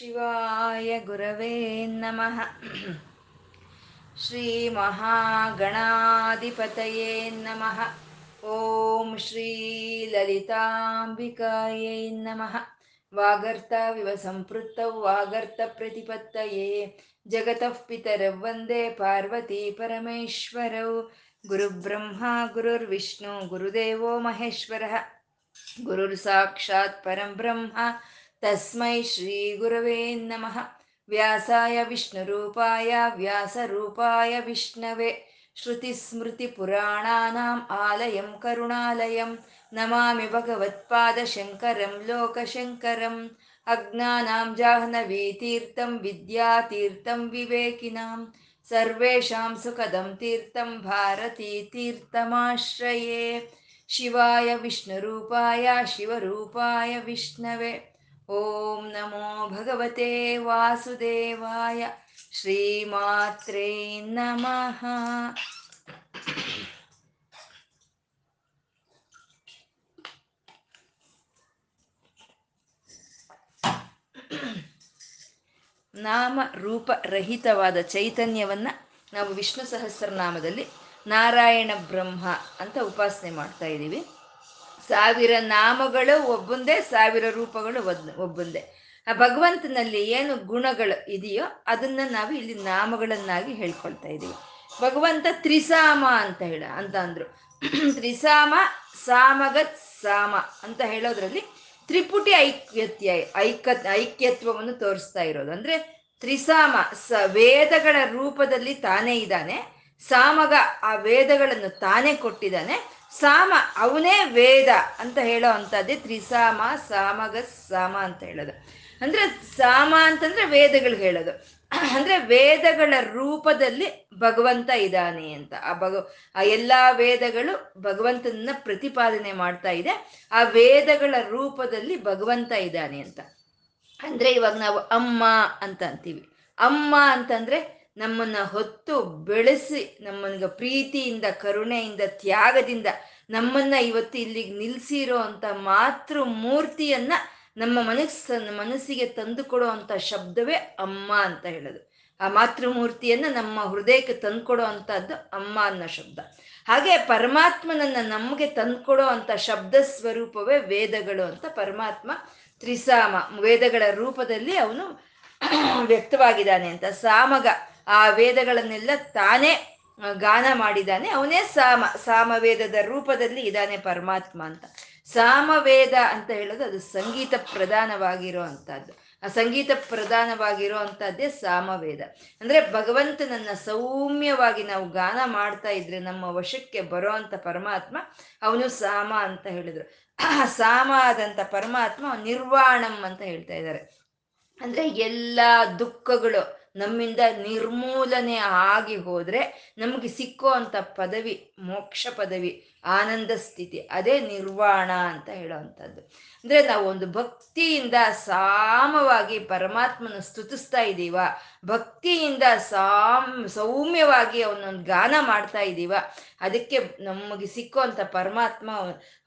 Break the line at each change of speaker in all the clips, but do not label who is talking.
ಶಿವಾಯ ಗುರವೇ ನಮಃ. ಶ್ರೀಮಹಾಗಣಾಧಿಪತಯೇ ನಮಃ. ಓಂ ಶ್ರೀ ಲಲಿತಾಂಬಿಕಾಯೈ ನಮಃ. ವಾಗರ್ತಾವಿವ ಸಂಪೃತ್ತೌ ವಾಗರ್ತ ಪ್ರತಿಪತ್ತಯೇ. ಜಗತಃ ಪಿತರ ವಂದೇ ಪಾರ್ವತಿ ಪರಮೇಶ್ವರೌ. ಗುರುಬ್ರಹ್ಮ, ಗುರುರ್ವಿಷ್ಣು, ಗುರುದೇವೋ ಮಹೇಶ್ವರ. ಗುರುರ್ ಸಾಕ್ಷಾತ್ ಪರಂ ಬ್ರಹ್ಮ ತಸ್ಮೈ ಶ್ರೀ ಗುರವೇ ನಮಃ ವ್ಯಾಸಾಯ ವಿಷ್ಣುರೂಪಾಯ ವ್ಯಾಸರೂಪಾಯ ವಿಷ್ಣವೆ ಶ್ರುತಿಸ್ಮೃತಿಪುರಾಣಾನಾಂ ಆಲಯಂ ಕರುಣಾಲಯಂ ನಮಾಮಿ ಭಗವತ್ಪಾದಶಂಕರಂ ಲೋಕಶಂಕರಂ ಅಜ್ಞಾನಾಂ ಜಾಹ್ನವೀತೀರ್ಥಂ ವಿದ್ಯಾತೀರ್ಥಂ ವಿವೇಕಿನಾಂ ಸರ್ವೇಷಾಂ ಸುಖದಂ ತೀರ್ಥಂ ಭಾರತೀ ಓಂ ನಮೋ ಭಗವತೆ ವಾಸುದೇವಾಯ ಶ್ರೀಮಾತ್ರೇ ನಮಃ ನಾಮ ರೂಪ ರಹಿತವಾದ ಚೈತನ್ಯವನ್ನ ನಾವು ವಿಷ್ಣು ಸಹಸ್ರನಾಮದಲ್ಲಿ ನಾರಾಯಣ ಬ್ರಹ್ಮ ಅಂತ ಉಪಾಸನೆ ಮಾಡ್ತಾ ಇದ್ದೀವಿ. ಸಾವಿರ ನಾಮಗಳು ಒಬ್ಬೊಂದೇ, ಸಾವಿರ ರೂಪಗಳು ಒಬ್ಬಂದೇ. ಆ ಭಗವಂತನಲ್ಲಿ ಏನು ಗುಣಗಳು ಇದೆಯೋ ಅದನ್ನ ನಾವು ಇಲ್ಲಿ ನಾಮಗಳನ್ನಾಗಿ ಹೇಳ್ಕೊಳ್ತಾ ಇದ್ದೀವಿ ಭಗವಂತ ತ್ರಿಸಾಮ ಅಂತ ಹೇಳ, ಅಂತ ಅಂದ್ರು. ತ್ರಿಸಾಮ, ಸಾಮಗತ್, ಸಾಮ ಅಂತ ಹೇಳೋದ್ರಲ್ಲಿ ತ್ರಿಪುಟಿ ಐಕ್ಯತ್ಯ, ಐಕ, ಐಕ್ಯತ್ವವನ್ನು ತೋರಿಸ್ತಾ ಇರೋದು. ಅಂದ್ರೆ ತ್ರಿಸಾಮ ಸ ವೇದಗಳ ರೂಪದಲ್ಲಿ ತಾನೇ ಇದ್ದಾನೆ, ಸಾಮಗ ಆ ವೇದಗಳನ್ನು ತಾನೇ ಕೊಟ್ಟಿದ್ದಾನೆ ಸಾಮ, ಅವನೇ ವೇದ ಅಂತ ಹೇಳೋ ಅಂಥದ್ದೇ ತ್ರಿಸಾಮ, ಸಾಮಗ ಸಾಮ ಅಂತ ಹೇಳೋದು. ಅಂದ್ರೆ ಸಾಮ ಅಂತಂದ್ರೆ ವೇದಗಳು ಹೇಳೋದು. ಅಂದ್ರೆ ವೇದಗಳ ರೂಪದಲ್ಲಿ ಭಗವಂತ ಇದ್ದಾನೆ ಅಂತ. ಆ ಭಗ, ಆ ಎಲ್ಲಾ ವೇದಗಳು ಭಗವಂತನ ಪ್ರತಿಪಾದನೆ ಮಾಡ್ತಾ ಇದೆ. ಆ ವೇದಗಳ ರೂಪದಲ್ಲಿ ಭಗವಂತ ಇದ್ದಾನೆ ಅಂತ. ಅಂದ್ರೆ ಇವಾಗ ನಾವು ಅಮ್ಮ ಅಂತ ಅಂತೀವಿ. ಅಮ್ಮ ಅಂತಂದ್ರೆ ನಮ್ಮನ್ನ ಹೊತ್ತು ಬೆಳೆಸಿ, ನಮ್ಮನ್ಗ ಪ್ರೀತಿಯಿಂದ, ಕರುಣೆಯಿಂದ, ತ್ಯಾಗದಿಂದ ನಮ್ಮನ್ನ ಇವತ್ತು ಇಲ್ಲಿಗೆ ನಿಲ್ಸಿರೋ ಅಂತ ಮಾತೃ ಮೂರ್ತಿಯನ್ನ ನಮ್ಮ ಮನಸ್ಸ, ಮನಸ್ಸಿಗೆ ತಂದು ಕೊಡೋ ಅಂತ ಶಬ್ದವೇ ಅಮ್ಮ ಅಂತ ಹೇಳೋದು. ಆ ಮಾತೃಮೂರ್ತಿಯನ್ನ ನಮ್ಮ ಹೃದಯಕ್ಕೆ ತಂದ್ಕೊಡೋ ಅಂತದ್ದು ಅಮ್ಮ ಅನ್ನೋ ಶಬ್ದ. ಹಾಗೆ ಪರಮಾತ್ಮನನ್ನ ನಮಗೆ ತಂದ್ಕೊಡೋ ಅಂತ ಶಬ್ದ ಸ್ವರೂಪವೇ ವೇದಗಳು ಅಂತ ಪರಮಾತ್ಮ ತ್ರಿಸಾಮ ವೇದಗಳ ರೂಪದಲ್ಲಿ ಅವನು ವ್ಯಕ್ತವಾಗಿದ್ದಾನೆ ಅಂತ. ಸಾಮಗ ಆ ವೇದಗಳನ್ನೆಲ್ಲ ತಾನೇ ಗಾನ ಮಾಡಿದಾನೆ ಅವನೇ ಸಾಮ, ಸಾಮವೇದದ ರೂಪದಲ್ಲಿ ಇದ್ದಾನೆ ಪರಮಾತ್ಮ ಅಂತ. ಸಾಮವೇದ ಅಂತ ಹೇಳೋದು ಅದು ಸಂಗೀತ ಪ್ರಧಾನವಾಗಿರೋ ಅಂಥದ್ದು ಆ ಸಂಗೀತ ಪ್ರಧಾನವಾಗಿರೋ ಅಂಥದ್ದೇ ಸಾಮವೇದ. ಅಂದ್ರೆ ಭಗವಂತನನ್ನ ಸೌಮ್ಯವಾಗಿ ನಾವು ಗಾನ ಮಾಡ್ತಾ ಇದ್ರೆ ನಮ್ಮ ವಶಕ್ಕೆ ಬರೋ ಅಂತ ಪರಮಾತ್ಮ ಅವನು ಸಾಮ ಅಂತ ಹೇಳಿದ್ರು. ಸಾಮ ಆದಂತ ಪರಮಾತ್ಮ ನಿರ್ವಾಣಂ ಅಂತ ಹೇಳ್ತಾ ಇದ್ದಾರೆ. ಅಂದ್ರೆ ಎಲ್ಲ ದುಃಖಗಳು ನಮ್ಮಿಂದ ನಿರ್ಮೂಲನೆ ಆಗಿ ಹೋದ್ರೆ ನಮಗೆ ಸಿಕ್ಕೋ ಪದವಿ ಮೋಕ್ಷ ಪದವಿ. ಆನಂದ ಸ್ಥಿತಿ ಅದೇ ನಿರ್ವಾಣ ಅಂತ ಹೇಳುವಂಥದ್ದು. ಅಂದ್ರೆ ನಾವು ಒಂದು ಭಕ್ತಿಯಿಂದ ಸಾಮವಾಗಿ ಪರಮಾತ್ಮನ ಸ್ತುತಿಸ್ತಾ ಇದ್ದೀವ, ಭಕ್ತಿಯಿಂದ ಸಾಮ್, ಸೌಮ್ಯವಾಗಿ ಅವನೊಂದು ಗಾನ ಮಾಡ್ತಾ ಇದ್ದೀವ, ಅದಕ್ಕೆ ನಮಗೆ ಸಿಕ್ಕುವಂಥ ಪರಮಾತ್ಮ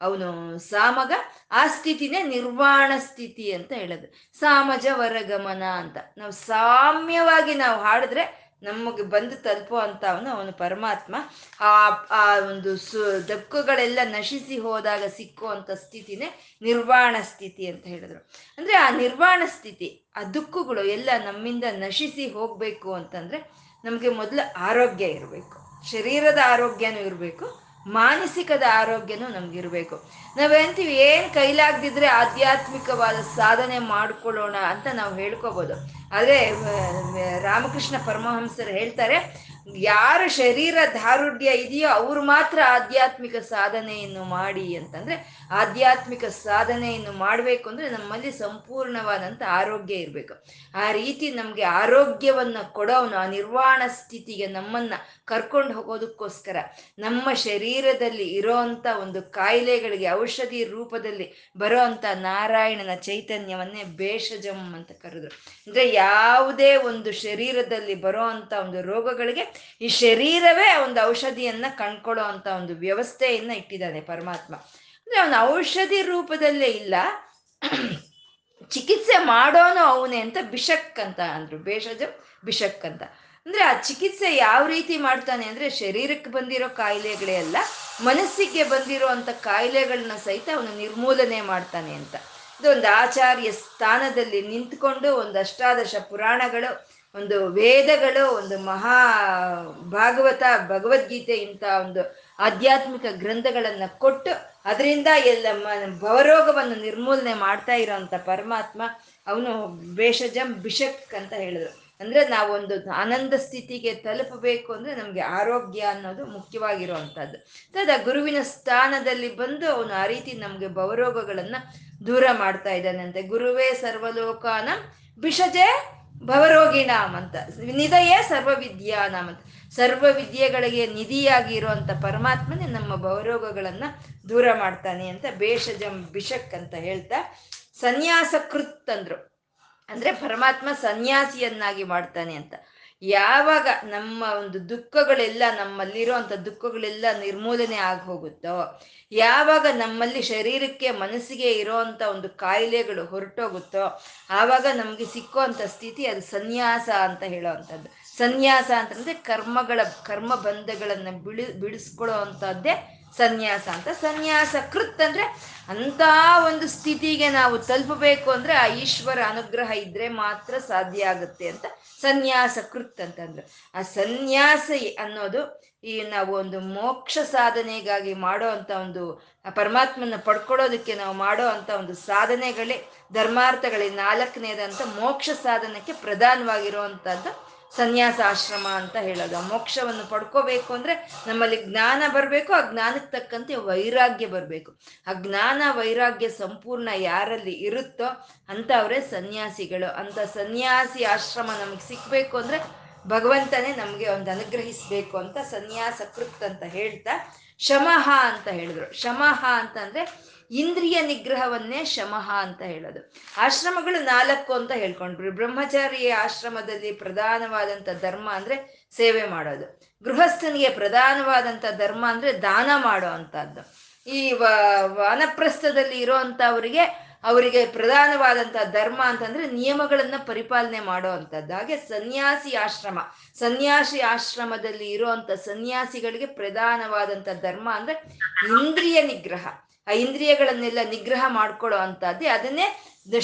ಅವನು ಸಾಮಗ, ಆ ಸ್ಥಿತಿನೇ ನಿರ್ವಾಣ ಸ್ಥಿತಿ ಅಂತ ಹೇಳೋದು. ಸಾಮಜ ವರಗಮನ ಅಂತ. ನಾವು ಸಾಮ್ಯವಾಗಿ ನಾವು ಹಾಡಿದ್ರೆ ನಮಗೆ ಬಂದು ತಲುಪೋ ಅವನು ಪರಮಾತ್ಮ. ಆ ಆ ಒಂದು ಸು, ದಕ್ಕುಗಳೆಲ್ಲ ನಶಿಸಿ ಹೋದಾಗ ಸಿಕ್ಕುವಂಥ ಸ್ಥಿತಿನೇ ನಿರ್ವಾಣ ಸ್ಥಿತಿ ಅಂತ ಹೇಳಿದ್ರು. ಅಂದ್ರೆ ಆ ನಿರ್ವಾಣ ಸ್ಥಿತಿ, ಆ ದುಃಖಗಳು ಎಲ್ಲ ನಮ್ಮಿಂದ ನಶಿಸಿ ಹೋಗಬೇಕು ಅಂತಂದ್ರೆ ನಮಗೆ ಮೊದಲು ಆರೋಗ್ಯ ಇರಬೇಕು. ಶರೀರದ ಆರೋಗ್ಯನೂ ಇರಬೇಕು, ಮಾನಸಿಕದ ಆರೋಗ್ಯನೂ ನಮ್ಗಿರ್ಬೇಕು ನಾವೇಂತೀವಿ ಏನು ಕೈಲಾಗ್ದಿದ್ರೆ ಆಧ್ಯಾತ್ಮಿಕವಾದ ಸಾಧನೆ ಮಾಡ್ಕೊಳ್ಳೋಣ ಅಂತ ನಾವು ಹೇಳ್ಕೋಬಹುದು ಆದ್ರೆ ರಾಮಕೃಷ್ಣ ಪರಮಹಂಸರು ಹೇಳ್ತಾರೆ, ಯಾರು ಶರೀರ ದಾರುಢ್ಯ ಇದೆಯೋ ಅವ್ರು ಮಾತ್ರ ಆಧ್ಯಾತ್ಮಿಕ ಸಾಧನೆಯನ್ನು ಮಾಡಿ ಅಂತಂದ್ರೆ, ಆಧ್ಯಾತ್ಮಿಕ ಸಾಧನೆಯನ್ನು ಮಾಡಬೇಕು ಅಂದ್ರೆ ನಮ್ಮಲ್ಲಿ ಸಂಪೂರ್ಣವಾದಂಥ ಆರೋಗ್ಯ ಇರಬೇಕು. ಆ ರೀತಿ ನಮಗೆ ಆರೋಗ್ಯವನ್ನ ಕೊಡೋನು, ಆ ನಿರ್ವಾಣ ಸ್ಥಿತಿಗೆ ನಮ್ಮನ್ನ ಕರ್ಕೊಂಡು ಹೋಗೋದಕ್ಕೋಸ್ಕರ ನಮ್ಮ ಶರೀರದಲ್ಲಿ ಇರೋಂಥ ಒಂದು ಕಾಯಿಲೆಗಳಿಗೆ ಔಷಧಿ ರೂಪದಲ್ಲಿ ಬರೋ ಅಂಥ ನಾರಾಯಣನ ಚೈತನ್ಯವನ್ನೇ ಬೇಷಜಂ ಅಂತ ಕರೆದ್ರು. ಅಂದ್ರೆ ಯಾವುದೇ ಒಂದು ಶರೀರದಲ್ಲಿ ಬರೋ ಅಂತ ಒಂದು ರೋಗಗಳಿಗೆ ಈ ಶರೀರವೇ ಒಂದು ಔಷಧಿಯನ್ನ ಕಂಡ್ಕೊಳ್ಳೋ ಅಂತ ಒಂದು ವ್ಯವಸ್ಥೆಯನ್ನ ಇಟ್ಟಿದ್ದಾನೆ ಪರಮಾತ್ಮ. ಅಂದ್ರೆ ಅವನ ಔಷಧಿ ರೂಪದಲ್ಲೇ ಇಲ್ಲ. ಚಿಕಿತ್ಸೆ ಮಾಡೋನು ಅವನೇ ಅಂತ ಬಿಷಕ್ ಅಂತ ಅಂದ್ರು, ಬೇಷಜ ಬಿಷಕ್ ಅಂತ. ಅಂದ್ರೆ ಆ ಚಿಕಿತ್ಸೆ ಯಾವ ರೀತಿ ಮಾಡ್ತಾನೆ ಅಂದ್ರೆ ಶರೀರಕ್ಕೆ ಬಂದಿರೋ ಕಾಯಿಲೆಗಳೇ ಅಲ್ಲ, ಮನಸ್ಸಿಗೆ ಬಂದಿರೋ ಅಂತ ಕಾಯಿಲೆಗಳನ್ನ ಸಹಿತ ಅವನು ನಿರ್ಮೂಲನೆ ಮಾಡ್ತಾನೆ ಅಂತ. ಇದೊಂದು ಆಚಾರ್ಯ ಸ್ಥಾನದಲ್ಲಿ ನಿಂತ್ಕೊಂಡು ಒಂದು ಅಷ್ಟಾದಶ ಪುರಾಣಗಳು, ಒಂದು ವೇದಗಳು, ಒಂದು ಮಹಾ ಭಾಗವತ ಭಗವದ್ಗೀತೆ ಇಂಥ ಒಂದು ಆಧ್ಯಾತ್ಮಿಕ ಗ್ರಂಥಗಳನ್ನು ಕೊಟ್ಟು ಅದರಿಂದ ಎಲ್ಲ ಭವರೋಗವನ್ನು ನಿರ್ಮೂಲನೆ ಮಾಡ್ತಾ ಇರೋವಂಥ ಪರಮಾತ್ಮ ಅವನು ಬೇಷಜಂ ಬಿಷಕ್ ಅಂತ ಹೇಳಿದ್ರು. ಅಂದ್ರೆ ನಾವೊಂದು ಆನಂದ ಸ್ಥಿತಿಗೆ ತಲುಪಬೇಕು ಅಂದ್ರೆ ನಮಗೆ ಆರೋಗ್ಯ ಅನ್ನೋದು ಮುಖ್ಯವಾಗಿರುವಂಥದ್ದು. ತದ ಗುರುವಿನ ಸ್ಥಾನದಲ್ಲಿ ಬಂದು ಅವನು ಆ ರೀತಿ ನಮಗೆ ಭವರೋಗಗಳನ್ನ ದೂರ ಮಾಡ್ತಾ ಇದ್ದಾನಂತೆ. ಗುರುವೇ ಸರ್ವಲೋಕಾನ ಬಿಷಜೆ ಭವರೋಗಿಣಾಮ್ ಅಂತ ನಿಧಯೇ ಸರ್ವ ವಿದ್ಯಾನಾಮ್ ಅಂತ ಸರ್ವ ವಿದ್ಯೆಗಳಿಗೆ ನಿಧಿಯಾಗಿ ಇರುವಂತ ಪರಮಾತ್ಮನೇ ನಮ್ಮ ಭವರೋಗಗಳನ್ನ ದೂರ ಮಾಡ್ತಾನೆ ಅಂತ ಬೇಷಜಂ ಬಿಷಕ್ ಅಂತ ಹೇಳ್ತಾ ಸನ್ಯಾಸ ಕೃತ್ ಅಂದ್ರು. ಅಂದ್ರೆ ಪರಮಾತ್ಮ ಸನ್ಯಾಸಿಯನ್ನಾಗಿ ಮಾಡ್ತಾನೆ ಅಂತ. ಯಾವಾಗ ನಮ್ಮ ಒಂದು ದುಃಖಗಳೆಲ್ಲ ನಮ್ಮಲ್ಲಿರುವಂಥ ದುಃಖಗಳೆಲ್ಲ ನಿರ್ಮೂಲನೆ ಆಗಿ ಹೋಗುತ್ತೋ ಯಾವಾಗ ನಮ್ಮಲ್ಲಿ ಶರೀರಕ್ಕೆ ಮನಸ್ಸಿಗೆ ಇರೋವಂಥ ಒಂದು ಕಾಯಿಲೆಗಳು ಹೊರಟೋಗುತ್ತೋ, ಆವಾಗ ನಮಗೆ ಸಿಕ್ಕುವಂಥ ಸ್ಥಿತಿ ಅದು ಸನ್ಯಾಸ ಅಂತ ಹೇಳೋವಂಥದ್ದು. ಸನ್ಯಾಸ ಅಂತಂದ್ರೆ ಕರ್ಮಗಳ ಕರ್ಮ ಬಂಧಗಳನ್ನು ಬಿಡಿ ಬಿಡಿಸ್ಕೊಳ್ಳೋ ಸನ್ಯಾಸ ಅಂತ. ಸನ್ಯಾಸ ಕೃತ್ ಅಂದ್ರೆ ಅಂತ ಒಂದು ಸ್ಥಿತಿಗೆ ನಾವು ತಲುಪಬೇಕು ಅಂದ್ರೆ ಆ ಈಶ್ವರ ಅನುಗ್ರಹ ಇದ್ರೆ ಮಾತ್ರ ಸಾಧ್ಯ ಆಗುತ್ತೆ ಅಂತ. ಸನ್ಯಾಸ ಕೃತ್ ಅಂತಂದ್ರು. ಆ ಸನ್ಯಾಸ ಅನ್ನೋದು ಈ ನಾವು ಒಂದು ಮೋಕ್ಷ ಸಾಧನೆಗಾಗಿ ಮಾಡೋ ಅಂತ ಒಂದು ಪರಮಾತ್ಮನ ಪಡ್ಕೊಳ್ಳೋದಕ್ಕೆ ನಾವು ಮಾಡೋ ಅಂತ ಒಂದು ಸಾಧನೆಗಳೇ, ಧರ್ಮಾರ್ಥಗಳೇ ನಾಲ್ಕನೇದಂತ ಮೋಕ್ಷ ಸಾಧನಕ್ಕೆ ಪ್ರಧಾನವಾಗಿರುವಂತಹದ್ದು ಸನ್ಯಾಸ ಆಶ್ರಮ ಅಂತ ಹೇಳೋದು. ಆ ಮೋಕ್ಷವನ್ನು ಪಡ್ಕೋಬೇಕು ಅಂದ್ರೆ ನಮ್ಮಲ್ಲಿ ಜ್ಞಾನ ಬರಬೇಕು, ಆ ಜ್ಞಾನಕ್ಕೆ ತಕ್ಕಂತೆ ವೈರಾಗ್ಯ ಬರಬೇಕು. ಆ ಜ್ಞಾನ, ವೈರಾಗ್ಯ ಸಂಪೂರ್ಣ ಯಾರಲ್ಲಿ ಇರುತ್ತೋ ಅಂತ ಅವರೇ ಸನ್ಯಾಸಿಗಳು. ಅಂತ ಸನ್ಯಾಸಿ ಆಶ್ರಮ ನಮಗೆ ಸಿಕ್ಬೇಕು ಅಂದ್ರೆ ಭಗವಂತನೇ ನಮಗೆ ಒಂದು ಅನುಗ್ರಹಿಸ್ಬೇಕು ಅಂತ ಸನ್ಯಾಸ ಕೃತ್ ಅಂತ ಹೇಳ್ತಾ, ಶಮಹ ಅಂತ ಹೇಳಿದ್ರು. ಶಮಹ ಅಂತಂದ್ರೆ ಇಂದ್ರಿಯ ನಿಗ್ರಹವನ್ನೇ ಶಮಃ ಅಂತ ಹೇಳೋದು. ಆಶ್ರಮಗಳು ನಾಲ್ಕು ಅಂತ ಹೇಳ್ಕೊಂಡ್ರು. ಬ್ರಹ್ಮಚಾರಿ ಆಶ್ರಮದಲ್ಲಿ ಪ್ರಧಾನವಾದಂಥ ಧರ್ಮ ಅಂದ್ರೆ ಸೇವೆ ಮಾಡೋದು. ಗೃಹಸ್ಥನಿಗೆ ಪ್ರಧಾನವಾದಂಥ ಧರ್ಮ ಅಂದ್ರೆ ದಾನ ಮಾಡೋ ಅಂಥದ್ದು. ಈ ವಾನಪ್ರಸ್ಥದಲ್ಲಿ ಇರೋವಂಥವರಿಗೆ ಅವರಿಗೆ ಪ್ರಧಾನವಾದಂಥ ಧರ್ಮ ಅಂತಂದ್ರೆ ನಿಯಮಗಳನ್ನು ಪರಿಪಾಲನೆ ಮಾಡೋ ಅಂಥದ್ದು. ಹಾಗೆ ಸನ್ಯಾಸಿ ಆಶ್ರಮ. ಸನ್ಯಾಸಿ ಆಶ್ರಮದಲ್ಲಿ ಇರುವಂತ ಸನ್ಯಾಸಿಗಳಿಗೆ ಪ್ರಧಾನವಾದಂಥ ಧರ್ಮ ಅಂದ್ರೆ ಇಂದ್ರಿಯ ನಿಗ್ರಹ. ಆ ಇಂದ್ರಿಯಗಳನ್ನೆಲ್ಲ ನಿಗ್ರಹ ಮಾಡ್ಕೊಳ್ಳೋ ಅಂತದ್ದೇ ಅದನ್ನೇ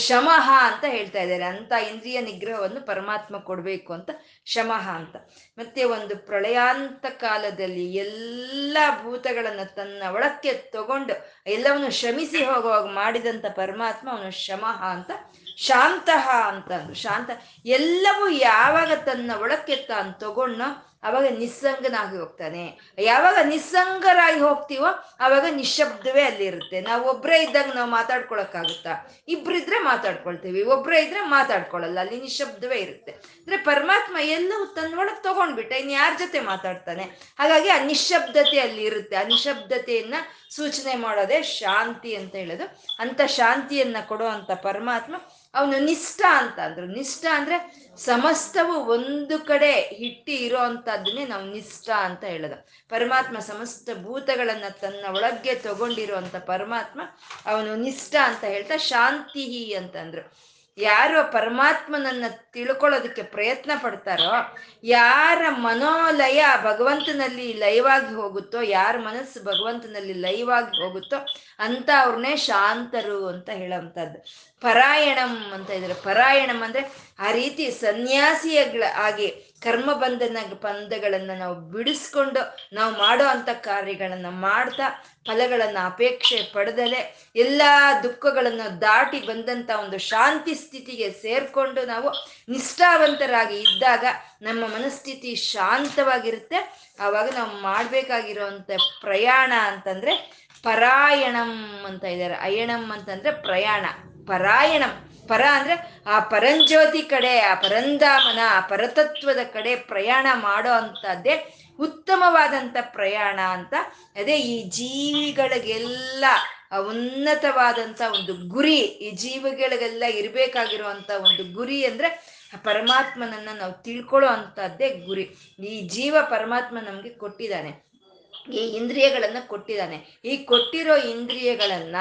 ಶಮಃ ಅಂತ ಹೇಳ್ತಾ ಇದ್ದಾರೆ. ಅಂತ ಇಂದ್ರಿಯ ನಿಗ್ರಹವನ್ನು ಪರಮಾತ್ಮ ಕೊಡಬೇಕು ಅಂತ ಶಮಃ ಅಂತ. ಮತ್ತೆ ಒಂದು ಪ್ರಳಯಾಂತ ಕಾಲದಲ್ಲಿ ಎಲ್ಲ ಭೂತಗಳನ್ನು ತನ್ನ ಒಳಕ್ಕೆ ತಗೊಂಡು ಎಲ್ಲವನ್ನು ಶಮಿಸಿ ಹೋಗುವಾಗ ಮಾಡಿದಂತ ಪರಮಾತ್ಮ ಅವನು ಶಮಃ ಅಂತ, ಶಾಂತಃ ಅಂತ ಶಾಂತ ಎಲ್ಲವೂ ಯಾವಾಗ ತನ್ನ ಒಳಕ್ಕೆ ತಾನು ತಗೊಂಡ ಅವಾಗ ನಿಸ್ಸಂಗನಾಗಿ ಹೋಗ್ತಾನೆ. ಯಾವಾಗ ನಿಸ್ಸಂಗರಾಗಿ ಹೋಗ್ತೀವೋ ಅವಾಗ ನಿಶಬ್ದವೇ ಅಲ್ಲಿರುತ್ತೆ ನಾವು ಒಬ್ಬರೇ ಇದ್ದಾಗ ನಾವು ಮಾತಾಡ್ಕೊಳಕ್ಕಾಗುತ್ತಾ? ಇಬ್ರಿದ್ರೆ ಮಾತಾಡ್ಕೊಳ್ತೀವಿ ಒಬ್ಬರೇ ಇದ್ರೆ ಮಾತಾಡ್ಕೊಳಲ್ಲ, ಅಲ್ಲಿ ನಿಶಬ್ದವೇ ಇರುತ್ತೆ. ಅಂದ್ರೆ ಪರಮಾತ್ಮ ಎಲ್ಲವೂ ತನ್ನೊಳಗೆ ತಗೊಂಡ್ಬಿಟ್ಟ, ಇನ್ ಯಾರ ಜೊತೆ ಮಾತಾಡ್ತಾನೆ? ಹಾಗಾಗಿ ಆ ನಿಶಬ್ದತೆ ಅಲ್ಲಿ ಇರುತ್ತೆ. ಆ ನಿಶಬ್ದತೆಯನ್ನ ಸೂಚನೆ ಮಾಡೋದೇ ಶಾಂತಿ ಅಂತ ಹೇಳೋದು. ಅಂತ ಶಾಂತಿಯನ್ನ ಕೊಡುವಂತ ಪರಮಾತ್ಮ ಅವನು ನಿಷ್ಠ ಅಂತ ಅಂದ್ರು ನಿಷ್ಠ ಅಂದ್ರೆ ಸಮಸ್ತವು ಒಂದು ಕಡೆ ಹಿಟ್ಟಿ ಇರೋ ಅಂತದನ್ನೇ ನಾವು ನಿಷ್ಠ ಅಂತ ಹೇಳೋದು. ಪರಮಾತ್ಮ ಸಮಸ್ತ ಭೂತಗಳನ್ನ ತನ್ನ ಒಳಗೆ ತಗೊಂಡಿರುವಂತ ಪರಮಾತ್ಮ ಅವನು ನಿಷ್ಠ ಅಂತ ಹೇಳ್ತಾ ಶಾಂತಿ ಅಂತಂದ್ರು. ಯಾರು ಪರಮಾತ್ಮನನ್ನ ತಿಳ್ಕೊಳ್ಳೋದಕ್ಕೆ ಪ್ರಯತ್ನ ಪಡ್ತಾರೋ, ಯಾರ ಮನೋಲಯ ಭಗವಂತನಲ್ಲಿ ಲಯವಾಗಿ ಹೋಗುತ್ತೋ, ಯಾರ ಮನಸ್ಸು ಭಗವಂತನಲ್ಲಿ ಲಯವಾಗಿ ಹೋಗುತ್ತೋ ಅಂತ ಅವ್ರನ್ನೇ ಶಾಂತರು ಅಂತ ಹೇಳೋಂಥದ್ದು ಪರಾಯಣಂ ಅಂತ ಇದ್ದಾರೆ ಪರಾಯಣಂ ಅಂದ್ರೆ ಆ ರೀತಿ ಸನ್ಯಾಸಿಯಗಳ ಆಗಿ ಕರ್ಮ ಬಂಧನ ಬಂಧಗಳನ್ನ ನಾವು ಬಿಡಿಸ್ಕೊಂಡು ನಾವು ಮಾಡೋ ಅಂತ ಕಾರ್ಯಗಳನ್ನ ಮಾಡ್ತಾ ಫಲಗಳನ್ನ ಅಪೇಕ್ಷೆ ಪಡೆದಲೆ ಎಲ್ಲ ದುಃಖಗಳನ್ನು ದಾಟಿ ಬಂದಂತ ಒಂದು ಶಾಂತಿ ಸ್ಥಿತಿಗೆ ಸೇರ್ಕೊಂಡು ನಾವು ನಿಷ್ಠಾವಂತರಾಗಿ ಇದ್ದಾಗ ನಮ್ಮ ಮನಸ್ಥಿತಿ ಶಾಂತವಾಗಿರುತ್ತೆ. ಆವಾಗ ನಾವು ಮಾಡ್ಬೇಕಾಗಿರುವಂತ ಪ್ರಯಾಣ ಅಂತಂದ್ರೆ ಪರಾಯಣಂ ಅಂತ ಇದ್ದಾರೆ. ಅಯಣಂ ಅಂತಂದ್ರೆ ಪ್ರಯಾಣ. ಪರಾಯಣಂ. ಪರ ಅಂದ್ರೆ ಆ ಪರಂಜ್ಯೋತಿ ಕಡೆ, ಆ ಪರಂಧಾಮನ ಆ ಪರತತ್ವದ ಕಡೆ ಪ್ರಯಾಣ ಮಾಡೋ ಅಂತದ್ದೇ ಉತ್ತಮವಾದಂಥ ಪ್ರಯಾಣ ಅಂತ. ಅದೇ ಈ ಜೀವಿಗಳಿಗೆಲ್ಲ ಉನ್ನತವಾದಂಥ ಒಂದು ಗುರಿ, ಈ ಜೀವಿಗಳಿಗೆಲ್ಲ ಇರಬೇಕಾಗಿರುವಂಥ ಒಂದು ಗುರಿ ಅಂದ್ರೆ ಪರಮಾತ್ಮನನ್ನ ನಾವು ತಿಳ್ಕೊಳ್ಳೋ ಅಂಥದ್ದೇ ಗುರಿ. ಈ ಜೀವ ಪರಮಾತ್ಮ ನಮಗೆ ಕೊಟ್ಟಿದ್ದಾನೆ. ಈ ಇಂದ್ರಿಯಗಳನ್ನ ಕೊಟ್ಟಿದ್ದಾನೆ. ಈ ಕೊಟ್ಟಿರೋ ಇಂದ್ರಿಯಗಳನ್ನ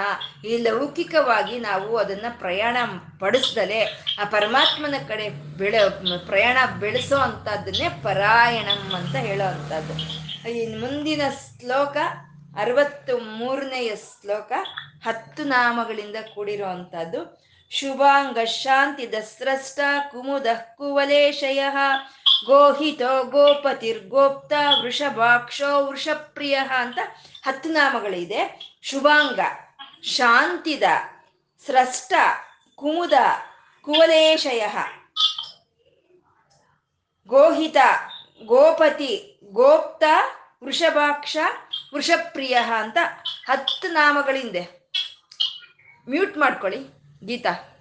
ಈ ಲೌಕಿಕವಾಗಿ ನಾವು ಅದನ್ನ ಪ್ರಯಾಣ ಪಡಿಸ್ದಲೆ, ಆ ಪರಮಾತ್ಮನ ಕಡೆ ಬೆಳೆ, ಪ್ರಯಾಣ ಬೆಳೆಸೋ ಅಂಥದ್ದನ್ನೇ ಪರಾಯಣಂ ಅಂತ ಹೇಳೋ ಅಂಥದ್ದು. ಈ ಮುಂದಿನ ಶ್ಲೋಕ ಅರವತ್ತು ಮೂರನೆಯ ಶ್ಲೋಕ, ಹತ್ತು ನಾಮಗಳಿಂದ ಕೂಡಿರೋ ಶುಭಾಂಗ ಶಾಂತಿ ದಸ್ರಷ್ಟ ಕುಮುದ ಕುವಲೇಶಯ. ಗೋಹಿತೋ ಗೋಪತಿರ್ ಗೋಪ್ತ ವೃಷಭಾಕ್ಷೋ ವೃಷಪ್ರಿಯ ಅಂತ ಹತ್ತು ನಾಮಗಳಿದೆ. ಶುಭಾಂಗ, ಶಾಂತಿದ, ಸ್ರಷ್ಟ, ಕುಮುದ, ಕುವಲೇಶಯ. ಗೋಹಿತ, ಗೋಪತಿ, ಗೋಪ್ತ, ವೃಷಭಾಕ್ಷ, ವೃಷಪ್ರಿಯ ಅಂತ ಹತ್ತು ನಾಮಗಳಿಂದೆ. ಮ್ಯೂಟ್ ಮಾಡ್ಕೊಳ್ಳಿ. ಗೀತಾ.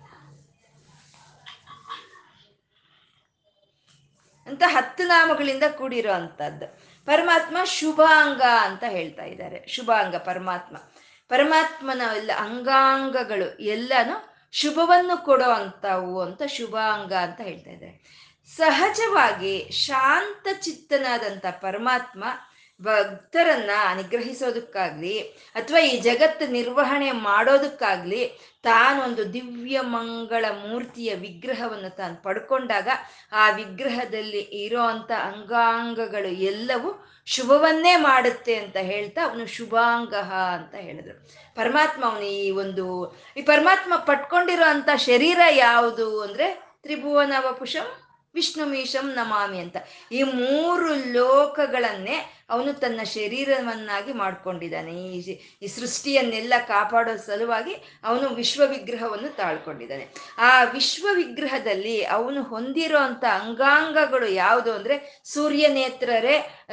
ಅಂತ ಹತ್ತು ನಾಮಗಳಿಂದ ಕೂಡಿರೋ ಅಂಥದ್ದು ಪರಮಾತ್ಮ ಶುಭಾಂಗ ಅಂತ ಹೇಳ್ತಾ ಇದ್ದಾರೆ. ಶುಭಾಂಗ, ಪರಮಾತ್ಮ. ಪರಮಾತ್ಮನ ಎಲ್ಲ ಅಂಗಾಂಗಗಳು ಎಲ್ಲಾನು ಶುಭವನ್ನು ಕೊಡೋ ಅಂಥವು ಅಂತ ಶುಭಾಂಗ ಅಂತ ಹೇಳ್ತಾ ಇದ್ದಾರೆ. ಸಹಜವಾಗಿ ಶಾಂತ ಚಿತ್ತನಾದಂಥ ಪರಮಾತ್ಮ ಭಕ್ತರನ್ನ ನಿಗ್ರಹಿಸೋದಕ್ಕಾಗ್ಲಿ ಅಥವಾ ಈ ಜಗತ್ತು ನಿರ್ವಹಣೆ ಮಾಡೋದಕ್ಕಾಗ್ಲಿ ತಾನೊಂದು ದಿವ್ಯ ಮಂಗಳ ಮೂರ್ತಿಯ ವಿಗ್ರಹವನ್ನು ತಾನು ಪಡ್ಕೊಂಡಾಗ ಆ ವಿಗ್ರಹದಲ್ಲಿ ಇರೋ ಅಂಥ ಅಂಗಾಂಗಗಳು ಎಲ್ಲವೂ ಶುಭವನ್ನೇ ಮಾಡುತ್ತೆ ಅಂತ ಹೇಳ್ತಾ ಅವನು ಶುಭಾಂಗ ಅಂತ ಹೇಳಿದ್ರು. ಪರಮಾತ್ಮ ಅವನು ಈ ಒಂದು, ಈ ಪರಮಾತ್ಮ ಪಟ್ಕೊಂಡಿರೋ ಅಂಥ ಶರೀರ ಯಾವುದು ಅಂದ್ರೆ ತ್ರಿಭುವನ ವಪುಷಂ ವಿಷ್ಣುಮೀಶಂ ನಮಾಮಿ ಅಂತ. ಈ ಮೂರು ಲೋಕಗಳನ್ನೇ ಅವನು ತನ್ನ ಶರೀರವನ್ನಾಗಿ ಮಾಡ್ಕೊಂಡಿದ್ದಾನೆ. ಈ ಈ ಸೃಷ್ಟಿಯನ್ನೆಲ್ಲ ಕಾಪಾಡೋ ಸಲುವಾಗಿ ಅವನು ವಿಶ್ವ ವಿಗ್ರಹವನ್ನು ತಾಳ್ಕೊಂಡಿದ್ದಾನೆ. ಆ ವಿಶ್ವ ವಿಗ್ರಹದಲ್ಲಿ ಅವನು ಹೊಂದಿರೋ ಅಂತ ಅಂಗಾಂಗಗಳು ಯಾವುದು ಅಂದ್ರೆ ಸೂರ್ಯ ನೇತ್ರರೇ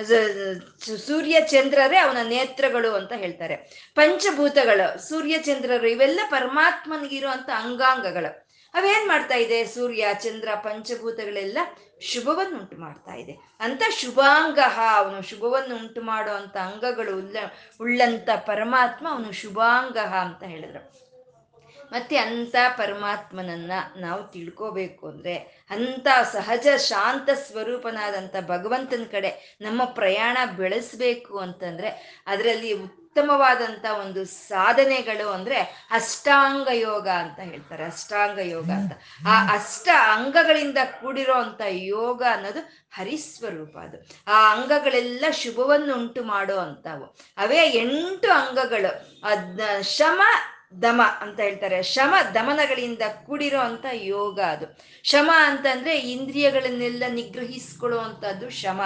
ಸೂರ್ಯ ಚಂದ್ರರೇ ಅವನ ನೇತ್ರಗಳು ಅಂತ ಹೇಳ್ತಾರೆ. ಪಂಚಭೂತಗಳು ಸೂರ್ಯ ಚಂದ್ರರು ಇವೆಲ್ಲ ಪರಮಾತ್ಮನಿಗಿರುವಂತ ಅಂಗಾಂಗಗಳು. ಅವೇನ್ ಮಾಡ್ತಾ ಇದೆ? ಸೂರ್ಯ, ಚಂದ್ರ, ಪಂಚಭೂತಗಳೆಲ್ಲ ಶುಭವನ್ನು ಉಂಟು ಮಾಡ್ತಾ ಇದೆ. ಅಂತ ಶುಭಾಂಗ ಅವನು ಶುಭವನ್ನು ಉಂಟು ಮಾಡೋ ಅಂತ ಅಂಗಗಳು ಉಳ್ಳ ಉಳ್ಳಂತ ಪರಮಾತ್ಮ ಅವನು ಶುಭಾಂಗ ಅಂತ ಹೇಳಿದ್ರು. ಮತ್ತೆ ಅಂತ ಪರಮಾತ್ಮನನ್ನ ನಾವು ತಿಳ್ಕೋಬೇಕು ಅಂದ್ರೆ ಅಂತ ಸಹಜ ಶಾಂತ ಸ್ವರೂಪನಾದಂಥ ಭಗವಂತನ ಕಡೆ ನಮ್ಮ ಪ್ರಯಾಣ ಬೆಳೆಸ್ಬೇಕು ಅಂತಂದ್ರೆ ಅದರಲ್ಲಿ ಉತ್ತಮವಾದಂಥ ಒಂದು ಸಾಧನೆಗಳು ಅಂದ್ರೆ ಅಷ್ಟಾಂಗ ಯೋಗ ಅಂತ ಹೇಳ್ತಾರೆ ಅಷ್ಟಾಂಗ ಯೋಗ ಅಂತ. ಆ ಅಷ್ಟ ಅಂಗಗಳಿಂದ ಕೂಡಿರೋ ಅಂತ ಯೋಗ ಅನ್ನೋದು ಹರಿಸ್ವರೂಪ ಅದು. ಆ ಅಂಗಗಳೆಲ್ಲ ಶುಭವನ್ನು ಉಂಟು ಮಾಡೋ ಅಂತವು ಅವೇ ಎಂಟು ಅಂಗಗಳು. ಅದ್ನ ಶಮ ದಮ ಅಂತ ಹೇಳ್ತಾರೆ. ಶಮ ದಮನಗಳಿಂದ ಕೂಡಿರೋ ಅಂತ ಯೋಗ ಅದು. ಶಮ ಅಂತಂದ್ರೆ ಇಂದ್ರಿಯಗಳನ್ನೆಲ್ಲ ನಿಗ್ರಹಿಸ್ಕೊಳ್ಳುವಂಥದ್ದು ಶಮ.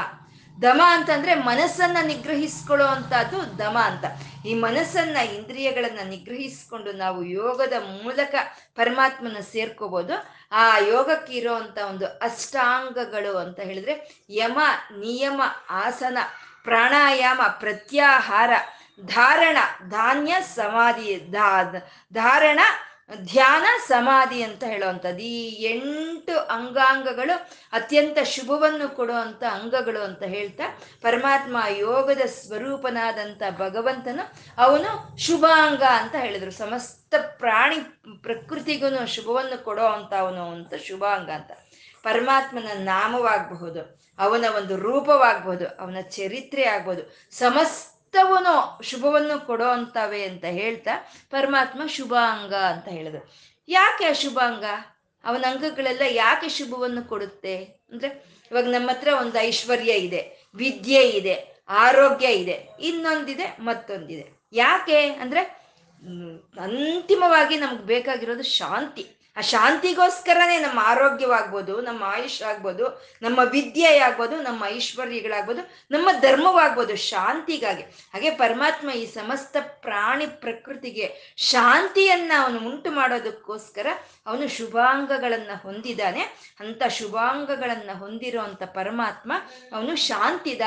ದಮ ಅಂತಂದ್ರೆ ಮನಸ್ಸನ್ನ ನಿಗ್ರಹಿಸ್ಕೊಳ್ಳೋ ಅಂತದ್ದು ದಮ ಅಂತ. ಈ ಮನಸ್ಸನ್ನ, ಇಂದ್ರಿಯಗಳನ್ನ ನಿಗ್ರಹಿಸ್ಕೊಂಡು ನಾವು ಯೋಗದ ಮೂಲಕ ಪರಮಾತ್ಮನ ಸೇರ್ಕೋಬಹುದು ಆ ಯೋಗಕ್ಕೆ ಇರೋವಂಥ ಒಂದು ಅಷ್ಟಾಂಗಗಳು ಅಂತ ಹೇಳಿದ್ರೆ ಯಮ, ನಿಯಮ, ಆಸನ, ಪ್ರಾಣಾಯಾಮ, ಪ್ರತ್ಯಾಹಾರ, ಧಾರಣ, ಧಾನ್ಯ, ಸಮಾಧಿ ಧಾರಣ ಧ್ಯಾನ ಸಮಾಧಿ ಅಂತ ಹೇಳುವಂಥದ್ದು. ಈ ಎಂಟು ಅಂಗಾಂಗಗಳು ಅತ್ಯಂತ ಶುಭವನ್ನು ಕೊಡುವಂಥ ಅಂಗಗಳು ಅಂತ ಹೇಳ್ತಾ, ಪರಮಾತ್ಮ ಯೋಗದ ಸ್ವರೂಪನಾದಂಥ ಭಗವಂತನು ಅವನು ಶುಭಾಂಗ ಅಂತ ಹೇಳಿದರು. ಸಮಸ್ತ ಪ್ರಾಣಿ ಪ್ರಕೃತಿಗೂ ಶುಭವನ್ನು ಕೊಡೋ ಅಂತ ಅವನು ಅಂತ ಶುಭಾಂಗ ಅಂತ. ಪರಮಾತ್ಮನ ನಾಮವಾಗಬಹುದು, ಅವನ ಒಂದು ರೂಪವಾಗಬಹುದು, ಅವನ ಚರಿತ್ರೆ ಆಗ್ಬೋದು, ಸಮಸ್ತ ಚಿತ್ತವನು ಶುಭವನ್ನು ಕೊಡೋ ಅಂತವೆ ಅಂತ ಹೇಳ್ತಾ ಪರಮಾತ್ಮ ಶುಭಾಂಗ ಅಂತ ಹೇಳಿದ್ರು. ಯಾಕೆ ಅಶುಭಾಂಗ? ಅವನ ಅಂಗಗಳೆಲ್ಲ ಯಾಕೆ ಶುಭವನ್ನು ಕೊಡುತ್ತೆ? ಅಂದ್ರೆ ಇವಾಗ ನಮ್ಮ ಹತ್ರ ಒಂದು ಐಶ್ವರ್ಯ ಇದೆ, ವಿದ್ಯೆ ಇದೆ, ಆರೋಗ್ಯ ಇದೆ, ಇನ್ನೊಂದಿದೆ, ಮತ್ತೊಂದಿದೆ. ಯಾಕೆ? ಅಂದ್ರೆ ಅಂತಿಮವಾಗಿ ನಮ್ಗೆ ಬೇಕಾಗಿರೋದು ಶಾಂತಿ. ಆ ಶಾಂತಿಗೋಸ್ಕರನೇ ನಮ್ಮ ಆರೋಗ್ಯವಾಗ್ಬೋದು, ನಮ್ಮ ಆಯುಷ್ ಆಗ್ಬೋದು, ನಮ್ಮ ವಿದ್ಯೆ ಆಗ್ಬೋದು ನಮ್ಮ ಐಶ್ವರ್ಯಗಳಾಗ್ಬೋದು, ನಮ್ಮ ಧರ್ಮವಾಗ್ಬೋದು ಶಾಂತಿಗಾಗಿ. ಹಾಗೆ ಪರಮಾತ್ಮ ಈ ಸಮಸ್ತ ಪ್ರಾಣಿ ಪ್ರಕೃತಿಗೆ ಶಾಂತಿಯನ್ನ ಅವನು ಉಂಟು ಮಾಡೋದಕ್ಕೋಸ್ಕರ ಅವನು ಶುಭಾಂಗಗಳನ್ನ ಹೊಂದಿದ್ದಾನೆ. ಅಂತ ಶುಭಾಂಗಗಳನ್ನ ಹೊಂದಿರುವಂತ ಪರಮಾತ್ಮ ಅವನು ಶಾಂತಿದ,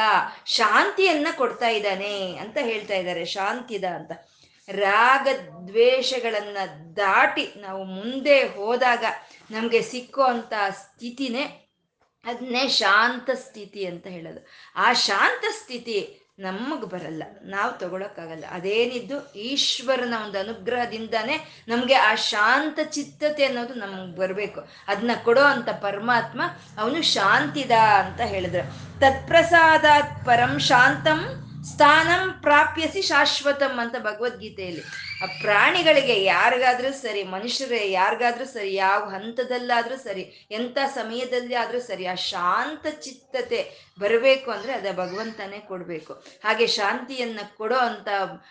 ಶಾಂತಿಯನ್ನ ಕೊಡ್ತಾ ಇದ್ದಾನೆ ಅಂತ ಹೇಳ್ತಾ ಇದ್ದಾರೆ. ಶಾಂತಿದ ಅಂತ. ರಾಗ ದ್ವೇಷಗಳನ್ನ ದಾಟಿ ನಾವು ಮುಂದೆ ಹೋದಾಗ ನಮಗೆ ಸಿಕ್ಕೋ ಸ್ಥಿತಿನೇ ಅದನ್ನೇ ಶಾಂತ ಸ್ಥಿತಿ ಅಂತ ಹೇಳೋದು. ಆ ಶಾಂತ ಸ್ಥಿತಿ ನಮಗೆ ಬರಲ್ಲ. ನಾವು ತಗೊಳಕ್ಕಾಗಲ್ಲ. ಅದೇನಿದ್ದು ಈಶ್ವರನ ಒಂದು ಅನುಗ್ರಹದಿಂದಾನೇ ನಮಗೆ ಆ ಶಾಂತ ಚಿತ್ತತೆ ಅನ್ನೋದು ನಮಗೆ ಬರಬೇಕು. ಅದನ್ನ ಕೊಡೋ ಅಂತ ಪರಮಾತ್ಮ ಅವನು ಶಾಂತಿದ ಅಂತ ಹೇಳಿದ್ರು. ತತ್ಪ್ರಸಾದಾತ್ ಪರಂ ಶಾಂತಂ ಸ್ಥಾನಂ ಪ್ರಾಪ್ಯಸಿ ಶಾಶ್ವತಂ ಅಂತ ಭಗವದ್ಗೀತೆಯಲ್ಲಿ. ಆ ಪ್ರಾಣಿಗಳಿಗೆ ಯಾರಿಗಾದ್ರೂ ಸರಿ ಮನುಷ್ಯರೇ ಯಾರಿಗಾದ್ರೂ ಸರಿ, ಯಾವ ಹಂತದಲ್ಲಾದ್ರೂ ಸರಿ, ಎಂಥ ಸಮಯದಲ್ಲಿ ಆದರೂ ಸರಿ, ಆ ಶಾಂತ ಚಿತ್ತತೆ ಬರಬೇಕು ಅಂದ್ರೆ ಅದೇ ಭಗವಂತನೇ ಕೊಡಬೇಕು. ಹಾಗೆ ಶಾಂತಿಯನ್ನು ಕೊಡೋ ಅಂತ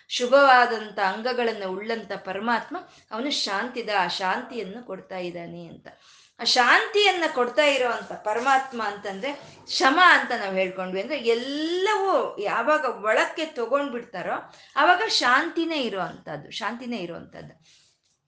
ಶುಭವಾದಂಥ ಅಂಗಗಳನ್ನು ಉಳ್ಳಂತ ಪರಮಾತ್ಮ ಅವನು ಶಾಂತಿದ, ಆ ಶಾಂತಿಯನ್ನು ಕೊಡ್ತಾ ಇದ್ದಾನೆ ಅಂತ. ಆ ಶಾಂತಿಯನ್ನ ಕೊಡ್ತಾ ಇರೋವಂಥ ಪರಮಾತ್ಮ ಅಂತಂದ್ರೆ ಶಮ ಅಂತ ನಾವು ಹೇಳ್ಕೊಂಡ್ವಿ. ಅಂದ್ರೆ ಎಲ್ಲವೂ ಯಾವಾಗ ಒಳಕ್ಕೆ ತಗೊಂಡ್ಬಿಡ್ತಾರೋ ಆವಾಗ ಶಾಂತಿನೇ ಇರೋವಂಥದ್ದು ಶಾಂತಿನೇ ಇರೋವಂಥದ್ದು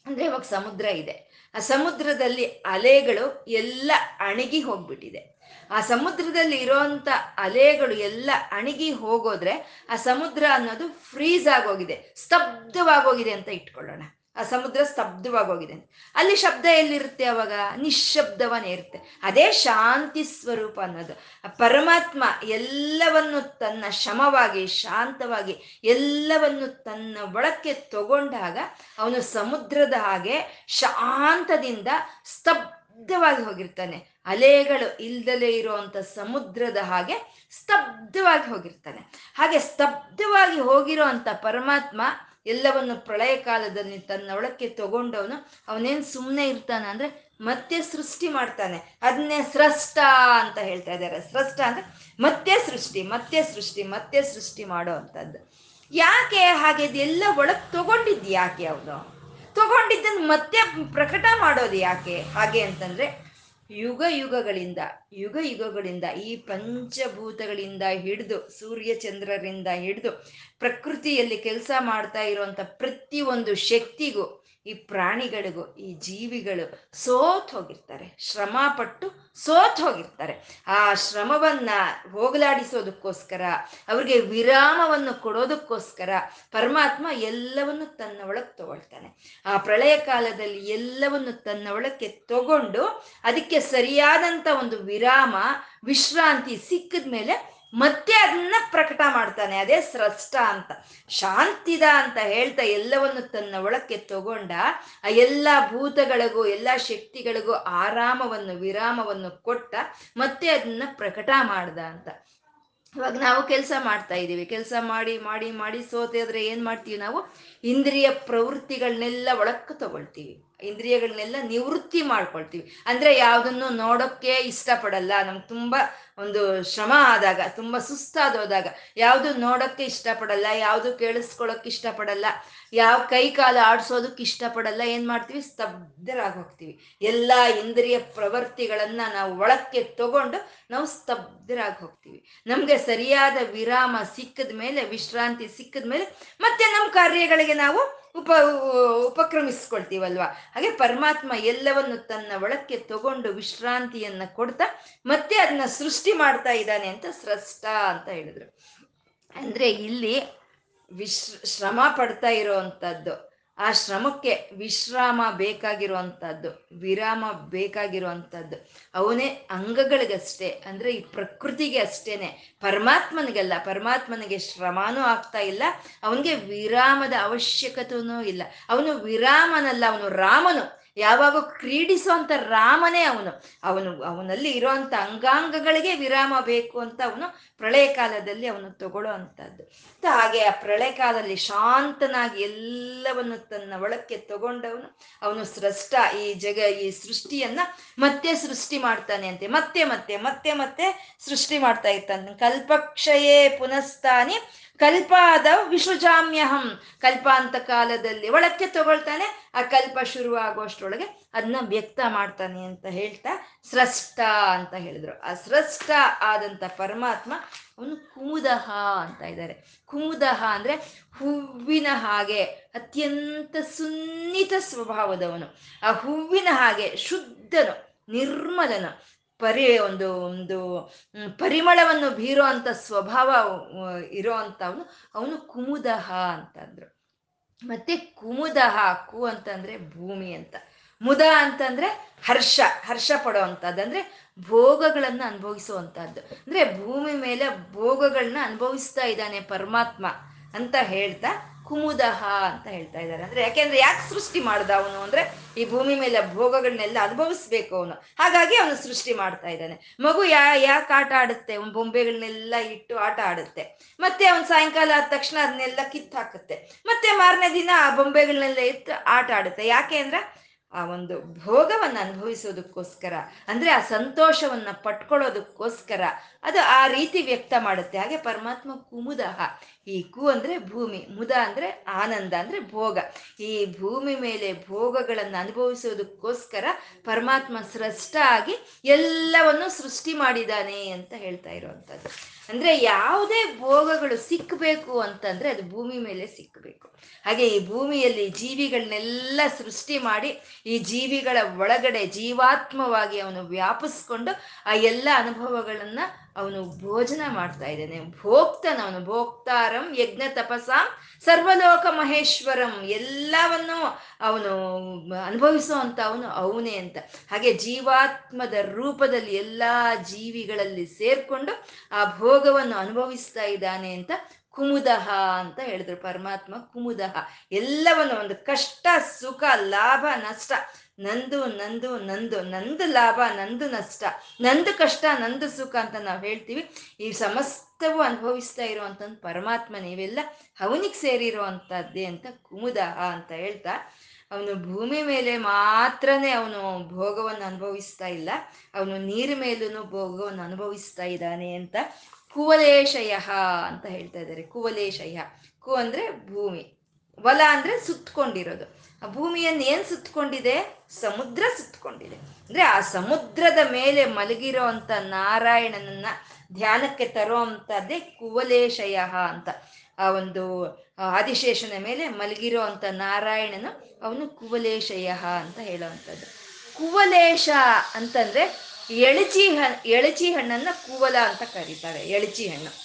ಅಂದ್ರೆ ಇವಾಗ ಸಮುದ್ರ ಇದೆ. ಆ ಸಮುದ್ರದಲ್ಲಿ ಅಲೆಗಳು ಎಲ್ಲ ಅಣಗಿ ಹೋಗ್ಬಿಟ್ಟಿದೆ. ಆ ಸಮುದ್ರದಲ್ಲಿ ಇರೋಂಥ ಅಲೆಗಳು ಎಲ್ಲ ಅಣಗಿ ಹೋಗೋದ್ರೆ ಆ ಸಮುದ್ರ ಅನ್ನೋದು ಫ್ರೀಸ್ ಆಗೋಗಿದೆ, ಸ್ತಬ್ಧವಾಗೋಗಿದೆ ಅಂತ ಇಟ್ಕೊಳ್ಳೋಣ. ಆ ಸಮುದ್ರ ಸ್ತಬ್ಧವಾಗೋಗಿದೆ. ಅಲ್ಲಿ ಶಬ್ದ ಎಲ್ಲಿರುತ್ತೆ ಅವಾಗ? ನಿಶಬ್ದವನೇ ಇರುತ್ತೆ. ಅದೇ ಶಾಂತಿ ಸ್ವರೂಪ ಅನ್ನೋದು. ಪರಮಾತ್ಮ ಎಲ್ಲವನ್ನು ತನ್ನ ಶಮವಾಗಿ, ಶಾಂತವಾಗಿ ಎಲ್ಲವನ್ನು ತನ್ನ ಒಳಕ್ಕೆ ತಗೊಂಡಾಗ ಅವನು ಸಮುದ್ರದ ಹಾಗೆ ಶಾಂತದಿಂದ ಸ್ತಬ್ಧವಾಗಿ ಹೋಗಿರ್ತಾನೆ. ಅಲೆಗಳು ಇಲ್ದಲೇ ಇರುವಂತ ಸಮುದ್ರದ ಹಾಗೆ ಸ್ತಬ್ಧವಾಗಿ ಹೋಗಿರ್ತಾನೆ. ಹಾಗೆ ಸ್ತಬ್ಧವಾಗಿ ಹೋಗಿರೋ ಅಂತ ಪರಮಾತ್ಮ ಎಲ್ಲವನ್ನು ಪ್ರಳಯ ಕಾಲದಲ್ಲಿ ತನ್ನ ಒಳಕ್ಕೆ ತಗೊಂಡವನು. ಅವನೇನು ಸುಮ್ಮನೆ ಇರ್ತಾನೆ ಅಂದ್ರೆ ಮತ್ತೆ ಸೃಷ್ಟಿ ಮಾಡ್ತಾನೆ. ಅದನ್ನೇ ಸೃಷ್ಟ ಅಂತ ಹೇಳ್ತಾ ಇದ್ದಾರೆ. ಸ್ರಷ್ಟ ಅಂದ್ರೆ ಮತ್ತೆ ಸೃಷ್ಟಿ ಮತ್ತೆ ಸೃಷ್ಟಿ ಮತ್ತೆ ಸೃಷ್ಟಿ ಮಾಡೋ ಅಂಥದ್ದು. ಯಾಕೆ ಹಾಗೆ ಇದೆಲ್ಲ ಒಳಗೆ ತಗೊಂಡಿದ್ದು ಯಾಕೆ ಅವನು? ತಗೊಂಡಿದ್ದನ್ನು ಮತ್ತೆ ಪ್ರಕಟ ಮಾಡೋದು ಯಾಕೆ? ಹಾಗೆ ಅಂತಂದ್ರೆ ಯುಗ ಯುಗಗಳಿಂದ ಯುಗ ಯುಗಗಳಿಂದ, ಈ ಪಂಚಭೂತಗಳಿಂದ ಹಿಡಿದು, ಸೂರ್ಯ ಚಂದ್ರರಿಂದ ಹಿಡಿದು, ಪ್ರಕೃತಿಯಲ್ಲಿ ಕೆಲಸ ಮಾಡ್ತಾ ಇರುವಂತ ಪ್ರತಿಯೊಂದು ಶಕ್ತಿಗೂ ಈ ಪ್ರಾಣಿಗಳಿಗೂ, ಈ ಜೀವಿಗಳು ಸೋತ್ ಹೋಗಿರ್ತಾರೆ. ಶ್ರಮ ಪಟ್ಟು ಸೋತ್ ಹೋಗಿರ್ತಾರೆ. ಆ ಶ್ರಮವನ್ನ ಹೋಗಲಾಡಿಸೋದಕ್ಕೋಸ್ಕರ, ಅವ್ರಿಗೆ ವಿರಾಮವನ್ನು ಕೊಡೋದಕ್ಕೋಸ್ಕರ ಪರಮಾತ್ಮ ಎಲ್ಲವನ್ನು ತನ್ನ ಒಳಗೆ ತಗೊಳ್ತಾನೆ. ಆ ಪ್ರಳಯ ಕಾಲದಲ್ಲಿ ಎಲ್ಲವನ್ನು ತನ್ನ ಒಳಕ್ಕೆ ತಗೊಂಡು, ಅದಕ್ಕೆ ಸರಿಯಾದಂತ ಒಂದು ವಿರಾಮ, ವಿಶ್ರಾಂತಿ ಸಿಕ್ಕಿದ ಮೇಲೆ ಮತ್ತೆ ಅದನ್ನ ಪ್ರಕಟ ಮಾಡ್ತಾನೆ. ಅದೇ ಸ್ರಷ್ಟ ಅಂತ. ಶಾಂತಿದ ಅಂತ ಹೇಳ್ತಾ ಎಲ್ಲವನ್ನು ತನ್ನ ಒಳಕ್ಕೆ ತಗೊಂಡ ಆ ಎಲ್ಲ ಭೂತಗಳಿಗೂ, ಎಲ್ಲ ಶಕ್ತಿಗಳಿಗೂ ಆರಾಮವನ್ನು, ವಿರಾಮವನ್ನು ಕೊಟ್ಟ ಮತ್ತೆ ಅದನ್ನ ಪ್ರಕಟ ಮಾಡ್ದ ಅಂತ. ಇವಾಗ ನಾವು ಕೆಲಸ ಮಾಡ್ತಾ ಇದ್ದೀವಿ. ಕೆಲಸ ಮಾಡಿ ಮಾಡಿ ಮಾಡಿ ಸೋತೆ ಆದರೆ ಏನು ಮಾಡ್ತೀವಿ ನಾವು? ಇಂದ್ರಿಯ ಪ್ರವೃತ್ತಿಗಳನ್ನೆಲ್ಲ ಒಳಕ್ಕೆ ತಗೊಳ್ತೀವಿ. ಇಂದ್ರಿಯಗಳನ್ನೆಲ್ಲ ನಿವೃತ್ತಿ ಮಾಡ್ಕೊಳ್ತೀವಿ. ಅಂದ್ರೆ ಯಾವುದನ್ನು ನೋಡೋಕ್ಕೆ ಇಷ್ಟಪಡಲ್ಲ. ನಮ್ಗೆ ತುಂಬಾ ಒಂದು ಶ್ರಮ ಆದಾಗ, ತುಂಬ ಸುಸ್ತಾದೋದಾಗ ಯಾವುದು ನೋಡೋಕ್ಕೆ ಇಷ್ಟಪಡಲ್ಲ, ಯಾವುದು ಕೇಳಿಸ್ಕೊಳ್ಳೋಕೆ ಇಷ್ಟಪಡಲ್ಲ, ಯಾವ ಕೈ ಕಾಲು ಆಡಿಸೋದಕ್ಕೆ ಇಷ್ಟಪಡಲ್ಲ, ಏನು ಮಾಡ್ತೀವಿ? ಸ್ತಬ್ಧರಾಗಿ ಹೋಗ್ತೀವಿ ಎಲ್ಲ ಇಂದ್ರಿಯ ಪ್ರವೃತ್ತಿಗಳನ್ನ ನಾವು ಒಳಕ್ಕೆ ತಗೊಂಡು ನಾವು ಸ್ತಬ್ಧರಾಗಿ ಹೋಗ್ತೀವಿ ನಮಗೆ ಸರಿಯಾದ ವಿರಾಮ ಸಿಕ್ಕಿದ ಮೇಲೆ ವಿಶ್ರಾಂತಿ ಸಿಕ್ಕಿದ ಮೇಲೆ ಮತ್ತೆ ನಮ್ಮ ಕಾರ್ಯಗಳಿಗೆ ನಾವು ಉಪ, ಉಪಕ್ರಮಿಸ್ಕೊಳ್ತೀವಲ್ವಾ? ಹಾಗೆ ಪರಮಾತ್ಮ ಎಲ್ಲವನ್ನು ತನ್ನ ಒಳಕ್ಕೆ ತಗೊಂಡು ವಿಶ್ರಾಂತಿಯನ್ನ ಕೊಡ್ತಾ ಮತ್ತೆ ಅದನ್ನ ಸೃಷ್ಟಿ ಮಾಡ್ತಾ ಇದ್ದಾನೆ ಅಂತ ಸ್ರಷ್ಟ ಅಂತ ಹೇಳಿದ್ರು. ಅಂದ್ರೆ ಇಲ್ಲಿ ವಿಶ್ ಶ್ರಮ ಪಡ್ತಾ ಇರೋವಂಥದ್ದು. ಆ ಶ್ರಮಕ್ಕೆ ವಿಶ್ರಾಮ ಬೇಕಾಗಿರುವಂಥದ್ದು ವಿರಾಮ ಬೇಕಾಗಿರುವಂಥದ್ದು ಅವನೇ ಅಂಗಗಳಿಗಷ್ಟೇ, ಅಂದರೆ ಈ ಪ್ರಕೃತಿಗೆ ಅಷ್ಟೇನೆ. ಪರಮಾತ್ಮನಿಗಲ್ಲ, ಪರಮಾತ್ಮನಿಗೆ ಶ್ರಮನೂ ಆಗ್ತಾ ಇಲ್ಲ, ಅವನಿಗೆ ವಿರಾಮದ ಅವಶ್ಯಕತೆಯೂ ಇಲ್ಲ. ಅವನು ವಿರಾಮನಲ್ಲ, ಅವನು ರಾಮನು. ಯಾವಾಗ ಕ್ರೀಡಿಸುವಂತ ರಾಮನೇ ಅವನು. ಅವನು, ಅವನಲ್ಲಿ ಇರುವಂತ ಅಂಗಾಂಗಗಳಿಗೆ ವಿರಾಮ ಬೇಕು ಅಂತ ಅವನು ಪ್ರಳಯ ಕಾಲದಲ್ಲಿ ಅವನು ತಗೊಳ್ಳೋ ಅಂಥದ್ದು ಹಾಗೆ ಆ ಪ್ರಳಯ ಕಾಲದಲ್ಲಿ ಶಾಂತನಾಗಿ ಎಲ್ಲವನ್ನು ತನ್ನ ಒಳಕ್ಕೆ ತಗೊಂಡವನು. ಅವನು ಸೃಷ್ಟ, ಈ ಜಗ, ಈ ಸೃಷ್ಟಿಯನ್ನ ಮತ್ತೆ ಸೃಷ್ಟಿ ಮಾಡ್ತಾನೆ ಅಂತೆ. ಮತ್ತೆ ಮತ್ತೆ ಮತ್ತೆ ಮತ್ತೆ ಸೃಷ್ಟಿ ಮಾಡ್ತಾ ಇರ್ತಾನೆ. ಕಲ್ಪಕ್ಷಯೇ ಪುನಸ್ತಾನಿ ಕಲ್ಪಾದ ವಿಶ್ವಜಾಮ್ಯಹಂ. ಕಲ್ಪಾಂತ ಕಾಲದಲ್ಲಿ ಒಳಕ್ಕೆ ತಗೊಳ್ತಾನೆ, ಆ ಕಲ್ಪ ಶುರುವಾಗುವಷ್ಟರೊಳಗೆ ಅದನ್ನ ವ್ಯಕ್ತ ಮಾಡ್ತಾನೆ ಅಂತ ಹೇಳ್ತಾ ಸ್ರಷ್ಟ ಅಂತ ಹೇಳಿದ್ರು. ಆ ಸೃಷ್ಟ ಆದಂತ ಪರಮಾತ್ಮ ಅವನು ಕುಮುದಹ ಅಂತ ಇದ್ದಾರೆ. ಕುಮುದಹ ಅಂದ್ರೆ ಹೂವಿನ ಹಾಗೆ, ಅತ್ಯಂತ ಸುನ್ನಿತ ಸ್ವಭಾವದವನು. ಆ ಹೂವಿನ ಹಾಗೆ ಶುದ್ಧನು, ನಿರ್ಮಲನು. ಪರಿ ಒಂದು ಒಂದು ಪರಿಮಳವನ್ನು ಬೀರೋ ಅಂತ ಸ್ವಭಾವ ಇರೋ ಅಂತವನು ಅವನು ಕುಮುದಹ ಅಂತಂದ್ರು. ಮತ್ತೆ ಕುಮುದಹ, ಕು ಅಂತಂದ್ರೆ ಭೂಮಿ ಅಂತ. ಮುದ ಅಂತಂದ್ರೆ ಹರ್ಷ ಹರ್ಷ ಪಡೋ ಅಂತದ್ದು ಅಂದ್ರೆ ಭೋಗಗಳನ್ನು ಅನುಭವಿಸುವಂತಹದ್ದು. ಅಂದ್ರೆ ಭೂಮಿ ಮೇಲೆ ಭೋಗಗಳನ್ನ ಅನುಭವಿಸ್ತಾ ಇದ್ದಾನೆ ಪರಮಾತ್ಮ. ಅಂತ ಹೇಳ್ತಾ ಕುಮುದಹ ಅಂತ ಹೇಳ್ತಾ ಇದ್ದಾರೆ. ಅಂದ್ರೆ ಯಾಕೆಂದ್ರೆ ಯಾಕೆ ಸೃಷ್ಟಿ ಮಾಡ್ದ ಅವನು? ಅಂದ್ರೆ ಈ ಭೂಮಿ ಮೇಲೆ ಭೋಗಗಳನ್ನೆಲ್ಲ ಅನುಭವಿಸ್ಬೇಕು ಅವನು. ಹಾಗಾಗಿ ಅವನು ಸೃಷ್ಟಿ ಮಾಡ್ತಾ ಇದ್ದಾನೆ. ಮಗು ಯಾ, ಯಾಕೆ ಆಟ ಆಡುತ್ತೆ? ಅವ್ನ ಬೊಂಬೆಗಳನ್ನೆಲ್ಲ ಇಟ್ಟು ಆಟ ಆಡುತ್ತೆ. ಮತ್ತೆ ಅವ್ನು ಸಾಯಂಕಾಲ ಆದ ತಕ್ಷಣ ಅದನ್ನೆಲ್ಲ ಕಿತ್ತು ಹಾಕುತ್ತೆ ಮತ್ತೆ ಮಾರನೇ ದಿನ ಆ ಬೊಂಬೆಗಳನ್ನೆಲ್ಲ ಇಟ್ಟು ಆಟ ಆಡುತ್ತೆ. ಯಾಕೆ ಅಂದ್ರೆ ಆ ಒಂದು ಭೋಗವನ್ನು ಅನುಭವಿಸೋದಕ್ಕೋಸ್ಕರ, ಅಂದ್ರೆ ಆ ಸಂತೋಷವನ್ನ ಪಟ್ಕೊಳ್ಳೋದಕ್ಕೋಸ್ಕರ, ಅದು ಆ ರೀತಿ ವ್ಯಕ್ತ ಮಾಡುತ್ತೆ. ಹಾಗೆ ಪರಮಾತ್ಮ ಕುಮುದಹ. ಈ ಕು ಅಂದ್ರೆ ಭೂಮಿ, ಮುದ ಅಂದ್ರೆ ಆನಂದ, ಅಂದ್ರೆ ಭೋಗ. ಈ ಭೂಮಿ ಮೇಲೆ ಭೋಗಗಳನ್ನು ಅನುಭವಿಸೋದಕ್ಕೋಸ್ಕರ ಪರಮಾತ್ಮ ಸೃಷ್ಟ ಆಗಿ ಎಲ್ಲವನ್ನು ಸೃಷ್ಟಿ ಮಾಡಿದ್ದಾನೆ ಅಂತ ಹೇಳ್ತಾ ಇರುವಂಥದ್ದು. ಅಂದ್ರೆ ಯಾವುದೇ ಭೋಗಗಳು ಸಿಕ್ಕಬೇಕು ಅಂತಂದ್ರೆ ಅದು ಭೂಮಿ ಮೇಲೆ ಸಿಕ್ಕಬೇಕು ಹಾಗೆ ಈ ಭೂಮಿಯಲ್ಲಿ ಜೀವಿಗಳನ್ನೆಲ್ಲ ಸೃಷ್ಟಿ ಮಾಡಿ ಈ ಜೀವಿಗಳ ಒಳಗಡೆ ಜೀವಾತ್ಮವಾಗಿ ಅವನು ವ್ಯಾಪಿಸ್ಕೊಂಡು ಆ ಎಲ್ಲ ಅನುಭವಗಳನ್ನ ಅವನು ಭೋಜನ ಮಾಡ್ತಾ ಇದ್ದಾನೆ. ಭೋಕ್ತನ, ಅವನು ಭೋಕ್ತಾರಂ ಯಜ್ಞ ತಪಸಾಂ ಸರ್ವಲೋಕ ಮಹೇಶ್ವರಂ. ಎಲ್ಲವನ್ನು ಅವನು ಅನುಭವಿಸುವಂತ ಅವನು ಅವನೇ ಅಂತ. ಹಾಗೆ ಜೀವಾತ್ಮದ ರೂಪದಲ್ಲಿ ಎಲ್ಲ ಜೀವಿಗಳಲ್ಲಿ ಸೇರ್ಕೊಂಡು ಆ ಭೋಗವನ್ನು ಅನುಭವಿಸ್ತಾ ಇದ್ದಾನೆ ಅಂತ ಕುಮುದಹ ಅಂತ ಹೇಳಿದ್ರು. ಪರಮಾತ್ಮ ಕುಮುದಹ. ಎಲ್ಲವನ್ನು ಒಂದು ಕಷ್ಟ, ಸುಖ, ಲಾಭ, ನಷ್ಟ ನಂದು ನಂದು ನಂದು ನಂದು ಲಾಭ, ನಂದು ನಷ್ಟ, ನಂದು ಕಷ್ಟ, ನಂದು ಸುಖ ಅಂತ ನಾವು ಹೇಳ್ತೀವಿ. ಈ ಸಮಸ್ತವು ಅನುಭವಿಸ್ತಾ ಇರುವಂತ ಪರಮಾತ್ಮ ನೀವೆಲ್ಲ ಅವನಿಗೆ ಸೇರಿರುವಂಥದ್ದೇ ಅಂತ ಕುಮುದ ಅಂತ ಹೇಳ್ತಾ, ಅವನು ಭೂಮಿ ಮೇಲೆ ಮಾತ್ರನೇ ಅವನು ಭೋಗವನ್ನು ಅನುಭವಿಸ್ತಾ ಇಲ್ಲ, ಅವನು ನೀರ ಮೇಲೂ ಭೋಗವನ್ನು ಅನುಭವಿಸ್ತಾ ಇದ್ದಾನೆ ಅಂತ ಕುವಲೇಶಯ ಅಂತ ಹೇಳ್ತಾ ಇದ್ದಾರೆ. ಕುವಲೇಶಯ. ಕು ಅಂದ್ರೆ ಭೂಮಿ, ವಲ ಅಂದ್ರೆ ಸುತ್ತಕೊಂಡಿರೋದು ಭೂಮಿಯನ್ನು ಏನ್ ಸುತ್ತಕೊಂಡಿದೆ? ಸಮುದ್ರ ಸುತ್ತಕೊಂಡಿದೆ. ಅಂದ್ರೆ ಆ ಸಮುದ್ರದ ಮೇಲೆ ಮಲಗಿರೋ ಅಂತ ನಾರಾಯಣನನ್ನ ಧ್ಯಾನಕ್ಕೆ ತರೋ ಅಂತದ್ದೇ ಕುವಲೇಶಯ ಅಂತ. ಆ ಒಂದು ಆದಿಶೇಷನ ಮೇಲೆ ಮಲಗಿರೋ ಅಂತ ನಾರಾಯಣನು ಅವನು ಕುವಲೇಶಯ ಅಂತ ಹೇಳುವಂಥದ್ದು ಕುವಲೇಶ ಅಂತಂದ್ರೆ ಎಳಚಿ ಹಣ್ಣು ಎಳಚಿ ಹಣ್ಣನ್ನ ಕೂವಲ ಅಂತ ಕರೀತಾರೆ. ಎಳಚಿ ಹಣ್ಣು.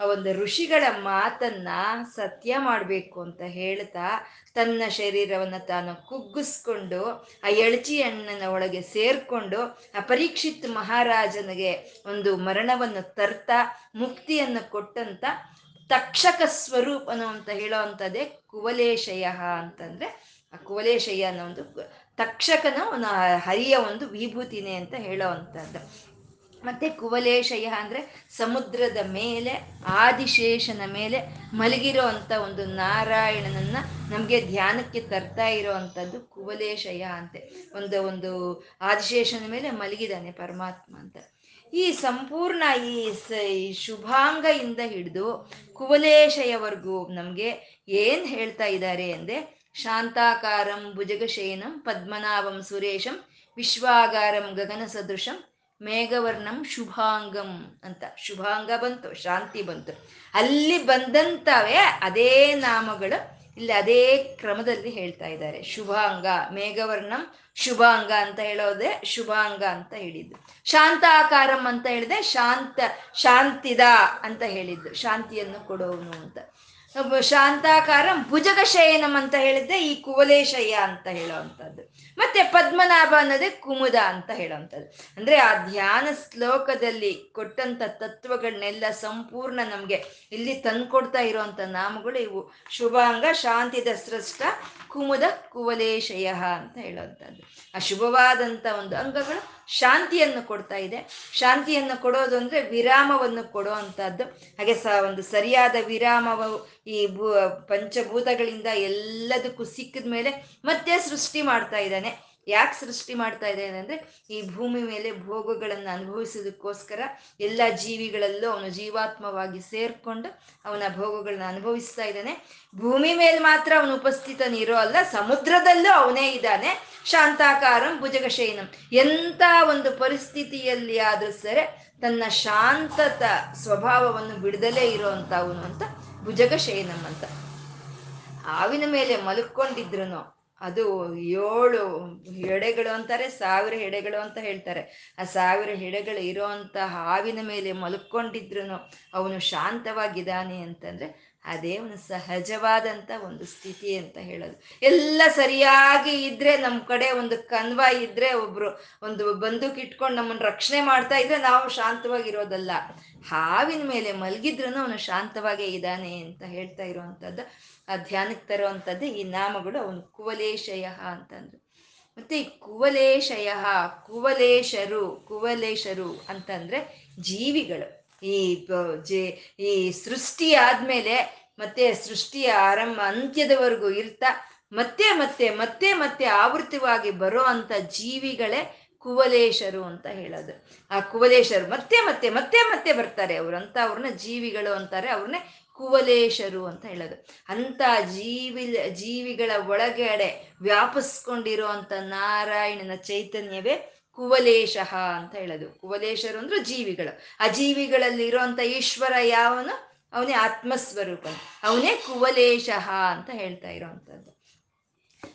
ಆ ಒಂದು ಋಷಿಗಳ ಮಾತನ್ನ ಸತ್ಯ ಮಾಡಬೇಕು ಅಂತ ಹೇಳ್ತಾ ತನ್ನ ಶರೀರವನ್ನ ತಾನು ಕುಗ್ಗಿಸ್ಕೊಂಡು ಆ ಎಳಚಿ ಹಣ್ಣನ ಒಳಗೆ ಸೇರ್ಕೊಂಡು ಆ ಪರೀಕ್ಷಿತ್ ಮಹಾರಾಜನಿಗೆ ಒಂದು ಮರಣವನ್ನು ತರ್ತಾ ಮುಕ್ತಿಯನ್ನು ಕೊಟ್ಟಂತ ತಕ್ಷಕ ಸ್ವರೂಪನು ಅಂತ ಹೇಳೋ ಅಂಥದ್ದೇ ಕುವಲೇಶಯ ಅಂತಂದ್ರೆ ಆ ಕುವಲೇಶಯ್ಯ ಅನ್ನೋ ಒಂದು ತಕ್ಷಕನ ಒಂದು ಹರಿಯ ಒಂದು ವಿಭೂತಿನೇ ಅಂತ ಹೇಳೋ ಮತ್ತೆ ಕುವಲೇಶಯ ಅಂದ್ರೆ ಸಮುದ್ರದ ಮೇಲೆ, ಆದಿಶೇಷನ ಮೇಲೆ ಮಲಗಿರೋ ಅಂತ ಒಂದು ನಾರಾಯಣನನ್ನ ನಮಗೆ ಧ್ಯಾನಕ್ಕೆ ತರ್ತಾ ಇರೋ ಅಂಥದ್ದು ಕುವಲೇಶಯ ಅಂತೆ. ಒಂದು ಒಂದು ಆದಿಶೇಷನ ಮೇಲೆ ಮಲಗಿದಾನೆ ಪರಮಾತ್ಮ ಅಂತ. ಈ ಸಂಪೂರ್ಣ ಈ ಸ ಇಂದ ಹಿಡಿದು ಕುವಲೇಶಯವರೆಗೂ ನಮಗೆ ಏನ್ ಹೇಳ್ತಾ ಇದ್ದಾರೆ ಅಂದ್ರೆ ಶಾಂತಾಕಾರಂ ಭುಜಗಶಯನಂ ಪದ್ಮನಾಭಂ ಸುರೇಶಂ ವಿಶ್ವಾಗಾರಂ ಗಗನ ಸದೃಶಂ ಮೇಘವರ್ಣಂ ಶುಭಾಂಗಂ ಅಂತ. ಶುಭಾಂಗ ಬಂತು, ಶಾಂತಿ ಬಂತು. ಅಲ್ಲಿ ಬಂದಂತವೇ ಅದೇ ನಾಮಗಳು ಇಲ್ಲಿ ಅದೇ ಕ್ರಮದಲ್ಲಿ ಹೇಳ್ತಾ ಇದ್ದಾರೆ. ಶುಭಾಂಗ, ಮೇಘವರ್ಣಂ ಶುಭಾಂಗ ಅಂತ ಹೇಳೋದೆ ಶುಭಾಂಗ ಅಂತ ಹೇಳಿದ್ದು. ಶಾಂತಾಕಾರಂ ಅಂತ ಹೇಳಿದೆ, ಶಾಂತ, ಶಾಂತಿದ ಅಂತ ಹೇಳಿದ್ದು. ಶಾಂತಿಯನ್ನು ಕೊಡೋನು ಅಂತ. ಶಾಂತಾಕಾರಂ ಭುಜಗ ಶಯನಂ ಅಂತ ಹೇಳಿದ್ದೆ, ಈ ಕುವಲೇಶಯ್ಯ ಅಂತ ಹೇಳುವಂಥದ್ದು ಮತ್ತೆ ಪದ್ಮನಾಭ ಅನ್ನೋದೇ ಕುಮುದ ಅಂತ ಹೇಳುವಂಥದ್ದು. ಅಂದ್ರೆ ಆ ಧ್ಯಾನ ಶ್ಲೋಕದಲ್ಲಿ ಕೊಟ್ಟಂತ ತತ್ವಗಳನ್ನೆಲ್ಲ ಸಂಪೂರ್ಣ ನಮ್ಗೆ ಇಲ್ಲಿ ತಂದ್ಕೊಡ್ತಾ ಇರುವಂತ ನಾಮಗಳು ಇವು. ಶುಭಾಂಗ ಶಾಂತಿದ ಸೃಷ್ಟ ಕುಮುದ ಕುವಲೇಶಯ ಅಂತ ಹೇಳುವಂಥದ್ದು. ಆ ಶುಭವಾದಂತ ಒಂದು ಅಂಗಗಳು ಶಾಂತಿಯನ್ನು ಕೊಡ್ತಾ ಇದೆ. ಶಾಂತಿಯನ್ನು ಕೊಡೋದು ಅಂದ್ರೆ ವಿರಾಮವನ್ನು ಕೊಡೋ ಹಾಗೆ ಸ ಒಂದು ಸರಿಯಾದ ವಿರಾಮವು ಈ ಪಂಚಭೂತಗಳಿಂದ ಎಲ್ಲದಕ್ಕೂ ಸಿಕ್ಕಿದ ಮೇಲೆ ಮತ್ತೆ ಸೃಷ್ಟಿ ಮಾಡ್ತಾ ಇದ್ದಾನೆ. ಯಾಕೆ ಸೃಷ್ಟಿ ಮಾಡ್ತಾ ಇದ್ದಾನೆ ಅಂದ್ರೆ ಈ ಭೂಮಿ ಮೇಲೆ ಭೋಗಗಳನ್ನು ಅನುಭವಿಸೋದಕ್ಕೋಸ್ಕರ ಎಲ್ಲ ಜೀವಿಗಳಲ್ಲೂ ಅವನು ಜೀವಾತ್ಮವಾಗಿ ಸೇರ್ಕೊಂಡು ಅವನ ಭೋಗಗಳನ್ನ ಅನುಭವಿಸ್ತಾ ಇದ್ದಾನೆ. ಭೂಮಿ ಮೇಲೆ ಮಾತ್ರ ಅವನು ಉಪಸ್ಥಿತನಿರೋ ಅಲ್ಲ, ಸಮುದ್ರದಲ್ಲೂ ಅವನೇ ಇದ್ದಾನೆ. ಶಾಂತಾಕಾರಂ ಭುಜಗಶಯನಂ. ಎಂಥ ಒಂದು ಪರಿಸ್ಥಿತಿಯಲ್ಲಿ ಆದ್ರೂ ಸರಿ, ತನ್ನ ಶಾಂತತ ಸ್ವಭಾವವನ್ನು ಬಿಡದಲೇ ಇರೋವಂಥ ಅವನು ಅಂತ ಭುಜಗಶಯನಂ ಅಂತ. ಹಾವಿನ ಮೇಲೆ ಮಲ್ಕೊಂಡಿದ್ರು ಅದು ಏಳು ಎಡೆಗಳು ಅಂತಾರೆ, ಸಾವಿರ ಎಡೆಗಳು ಅಂತ ಹೇಳ್ತಾರೆ. ಆ ಸಾವಿರ ಎಡೆಗಳು ಇರೋಂಥ ಹಾವಿನ ಮೇಲೆ ಮಲ್ಕೊಂಡಿದ್ರು ಅವನು ಶಾಂತವಾಗಿದ್ದಾನೆ ಅಂತಂದ್ರೆ ಅದೇ ಒಂದು ಸಹಜವಾದಂಥ ಒಂದು ಸ್ಥಿತಿ ಅಂತ ಹೇಳೋದು. ಎಲ್ಲ ಸರಿಯಾಗಿ ಇದ್ರೆ ನಮ್ಮ ಕಡೆ ಒಂದು ಕನ್ವ ಇದ್ರೆ ಒಬ್ರು ಒಂದು ಬಂದೂಕ್ ಇಟ್ಕೊಂಡು ನಮ್ಮನ್ನು ರಕ್ಷಣೆ ಮಾಡ್ತಾ ಇದ್ರೆ ನಾವು ಶಾಂತವಾಗಿರೋದಲ್ಲ. ಹಾವಿನ ಮೇಲೆ ಮಲಗಿದ್ರೂ ಅವನು ಶಾಂತವಾಗೇ ಇದ್ದಾನೆ ಅಂತ ಹೇಳ್ತಾ ಇರುವಂಥದ್ದು, ಆ ಧ್ಯಾನಕ್ಕೆ ತರುವಂಥದ್ದು ಈ ನಾಮಗಳು ಅವನು ಕುವಲೇಶಯ ಅಂತಂದ್ರು. ಮತ್ತೆ ಈ ಕುವಲೇಶಯ, ಕುವಲೇಶರು ಕುವಲೇಶರು ಅಂತಂದ್ರೆ ಜೀವಿಗಳು. ಈ ಜೆ, ಈ ಸೃಷ್ಟಿ ಆದ್ಮೇಲೆ ಮತ್ತೆ ಸೃಷ್ಟಿಯ ಆರಂಭ ಅಂತ್ಯದವರೆಗೂ ಇರ್ತಾ, ಮತ್ತೆ ಮತ್ತೆ ಮತ್ತೆ ಮತ್ತೆ ಆವೃತವಾಗಿ ಬರೋ ಅಂತ ಜೀವಿಗಳೇ ಕುವಲೇಶರು ಅಂತ ಹೇಳೋದು. ಆ ಕುವಲೇಶರು ಮತ್ತೆ ಮತ್ತೆ ಮತ್ತೆ ಮತ್ತೆ ಬರ್ತಾರೆ ಅವರು, ಅಂತ ಅವ್ರನ್ನ ಜೀವಿಗಳು ಅಂತಾರೆ, ಅವ್ರನ್ನೇ ಕುವಲೇಶರು ಅಂತ ಹೇಳೋದು. ಅಂತ ಜೀವಿ, ಜೀವಿಗಳ ಒಳಗಡೆ ವ್ಯಾಪಿಸ್ಕೊಂಡಿರೋ ಅಂತ ನಾರಾಯಣನ ಚೈತನ್ಯವೇ ಕುವಲೇಶ ಅಂತ ಹೇಳೋದು. ಕುವಲೇಶರು ಅಂದ್ರೆ ಜೀವಿಗಳು. ಆ ಜೀವಿಗಳಲ್ಲಿ ಈಶ್ವರ ಯಾವನು? ಅವನೇ ಆತ್ಮಸ್ವರೂಪ ಅವನೇ ಕುವಲೇಶ ಅಂತ ಹೇಳ್ತಾ ಇರೋವಂಥದ್ದು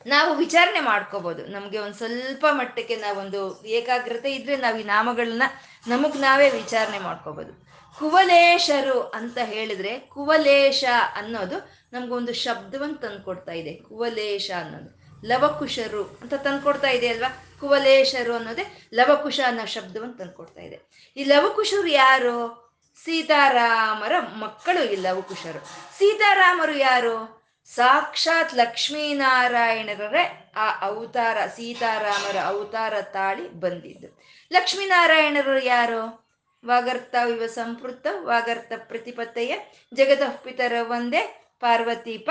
ನಾವು ವಿಚಾರಣೆ ಮಾಡ್ಕೋಬಹುದು ನಮಗೆ ಒಂದು ಸ್ವಲ್ಪ ಮಟ್ಟಕ್ಕೆ ನಾವೊಂದು ಏಕಾಗ್ರತೆ ಇದ್ರೆ ನಾವು ಈ ನಾಮಗಳನ್ನ ನಮಗ್ ನಾವೇ ವಿಚಾರಣೆ ಮಾಡ್ಕೋಬಹುದು ಕುವಲೇಶರು ಅಂತ ಹೇಳಿದ್ರೆ ಕುವಲೇಶ ಅನ್ನೋದು ನಮ್ಗೊಂದು ಶಬ್ದವನ್ನು ತಂದ್ಕೊಡ್ತಾ ಇದೆ. ಕುವಲೇಶ ಅನ್ನೋದು. ಲವಕುಶರು ಅಂತ ತಂದ್ಕೊಡ್ತಾ ಇದೆ ಅಲ್ವಾ ಕುವಲೇಶರು ಅನ್ನೋದೇ ಲವಕುಶ ಅನ್ನೋ ಶಬ್ದವನ್ನು ತಂದ್ಕೊಡ್ತಾ ಇದೆ. ಈ ಲವಕುಶರು ಯಾರು? ಸೀತಾರಾಮರ ಮಕ್ಕಳು ಈ ಲವಕುಶರು. ಸೀತಾರಾಮರು ಯಾರು? ಸಾಕ್ಷಾತ್ ಲಕ್ಷ್ಮೀನಾರಾಯಣರೇ ಆ ಅವತಾರ, ಸೀತಾರಾಮರ ಅವತಾರ ತಾಳಿ ಬಂದಿದ್ದು. ಲಕ್ಷ್ಮೀನಾರಾಯಣರು ಯಾರು? ವಾಗರ್ತ ಇವ ಸಂಪೃತ ವಾಗರ್ತ ಪ್ರತಿಪತ್ತೆಯ ಜಗತಃ ಪಿತರ ಒಂದೇ ಪಾರ್ವತೀಪ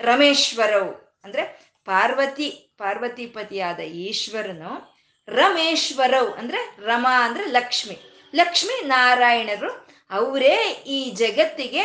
ರಮೇಶ್ವರವು. ಅಂದ್ರೆ ಪಾರ್ವತಿ ಪಾರ್ವತಿಪತಿಯಾದ ಈಶ್ವರನು ರಮೇಶ್ವರವ್ ಅಂದ್ರೆ ರಮಾ ಅಂದ್ರೆ ಲಕ್ಷ್ಮಿ. ಲಕ್ಷ್ಮಿ ನಾರಾಯಣರು ಅವರೇ ಈ ಜಗತ್ತಿಗೆ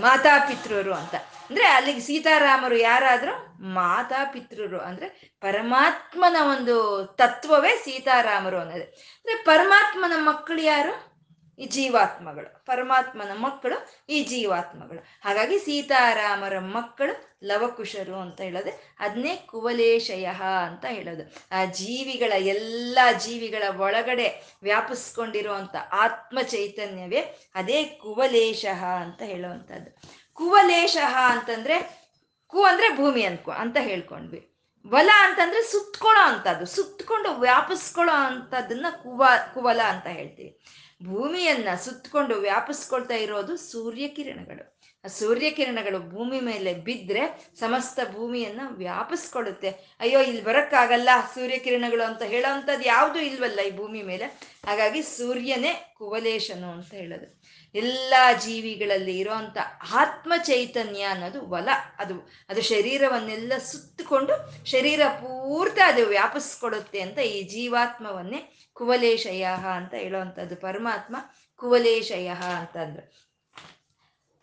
ಮಾತಾಪಿತೃರು ಅಂತ. ಅಂದ್ರೆ ಅಲ್ಲಿಗೆ ಸೀತಾರಾಮರು ಯಾರಾದ್ರೂ? ಮಾತಾಪಿತೃರು ಅಂದ್ರೆ ಪರಮಾತ್ಮನ ಒಂದು ತತ್ವವೇ ಸೀತಾರಾಮರು ಅನ್ನೋದು. ಅಂದ್ರೆ ಪರಮಾತ್ಮನ ಮಕ್ಕಳು ಯಾರು? ಈ ಜೀವಾತ್ಮಗಳು, ಪರಮಾತ್ಮನ ಮಕ್ಕಳು ಈ ಜೀವಾತ್ಮಗಳು. ಹಾಗಾಗಿ ಸೀತಾರಾಮರ ಮಕ್ಕಳು ಲವಕುಶರು ಅಂತ ಹೇಳೋದು ಅದನ್ನೇ ಕುವಲೇಶಯ ಅಂತ ಹೇಳೋದು. ಆ ಜೀವಿಗಳ ಎಲ್ಲ ಜೀವಿಗಳ ಒಳಗಡೆ ವ್ಯಾಪಿಸ್ಕೊಂಡಿರುವಂಥ ಆತ್ಮ ಚೈತನ್ಯವೇ ಅದೇ ಕುವಲೇಶ ಅಂತ ಹೇಳುವಂಥದ್ದು. ಕುವಲೇಶ ಅಂತಂದ್ರೆ ಕು ಅಂದ್ರೆ ಭೂಮಿ ಅನ್ಕೊ ಅಂತ ಹೇಳ್ಕೊಂಡ್ವಿ. ವಲ ಅಂತಂದ್ರೆ ಸುತ್ಕೊಳ್ಳೋ ಅಂಥದ್ದು ಸುತ್ತಕೊಂಡು ವ್ಯಾಪಿಸ್ಕೊಳ್ಳೋ ಅಂಥದ್ದನ್ನ ಕುವ, ಕುವಲ ಅಂತ ಹೇಳ್ತೀವಿ. ಭೂಮಿಯನ್ನ ಸುತ್ತಕೊಂಡು ವ್ಯಾಪಿಸ್ಕೊಳ್ತಾ ಇರೋದು ಸೂರ್ಯಕಿರಣಗಳು. ಆ ಸೂರ್ಯಕಿರಣಗಳು ಭೂಮಿ ಮೇಲೆ ಬಿದ್ದರೆ ಸಮಸ್ತ ಭೂಮಿಯನ್ನ ವ್ಯಾಪಿಸ್ಕೊಡುತ್ತೆ. ಅಯ್ಯೋ, ಇಲ್ಲಿ ಬರೋಕ್ಕಾಗಲ್ಲ ಸೂರ್ಯಕಿರಣಗಳು ಅಂತ ಹೇಳೋ ಅಂಥದ್ದು ಯಾವುದು ಇಲ್ವಲ್ಲ ಈ ಭೂಮಿ ಮೇಲೆ. ಹಾಗಾಗಿ ಸೂರ್ಯನೇ ಕುವಲೇಶನು ಅಂತ ಹೇಳೋದು. ಎಲ್ಲ ಜೀವಿಗಳಲ್ಲಿ ಇರೋಂಥ ಆತ್ಮ ಚೈತನ್ಯ ಅನ್ನೋದು ವಲ ಅದು ಅದು ಶರೀರವನ್ನೆಲ್ಲ ಸುತ್ತಕೊಂಡು ಶರೀರ ಪೂರ್ತಿ ಅದು ವ್ಯಾಪಿಸ್ಕೊಡುತ್ತೆ ಅಂತ ಈ ಜೀವಾತ್ಮವನ್ನೇ ಕುವಲೇಶಯ ಅಂತ ಹೇಳುವಂಥದ್ದು. ಪರಮಾತ್ಮ ಕುವಲೇಶಯ ಅಂತಂದ್ರು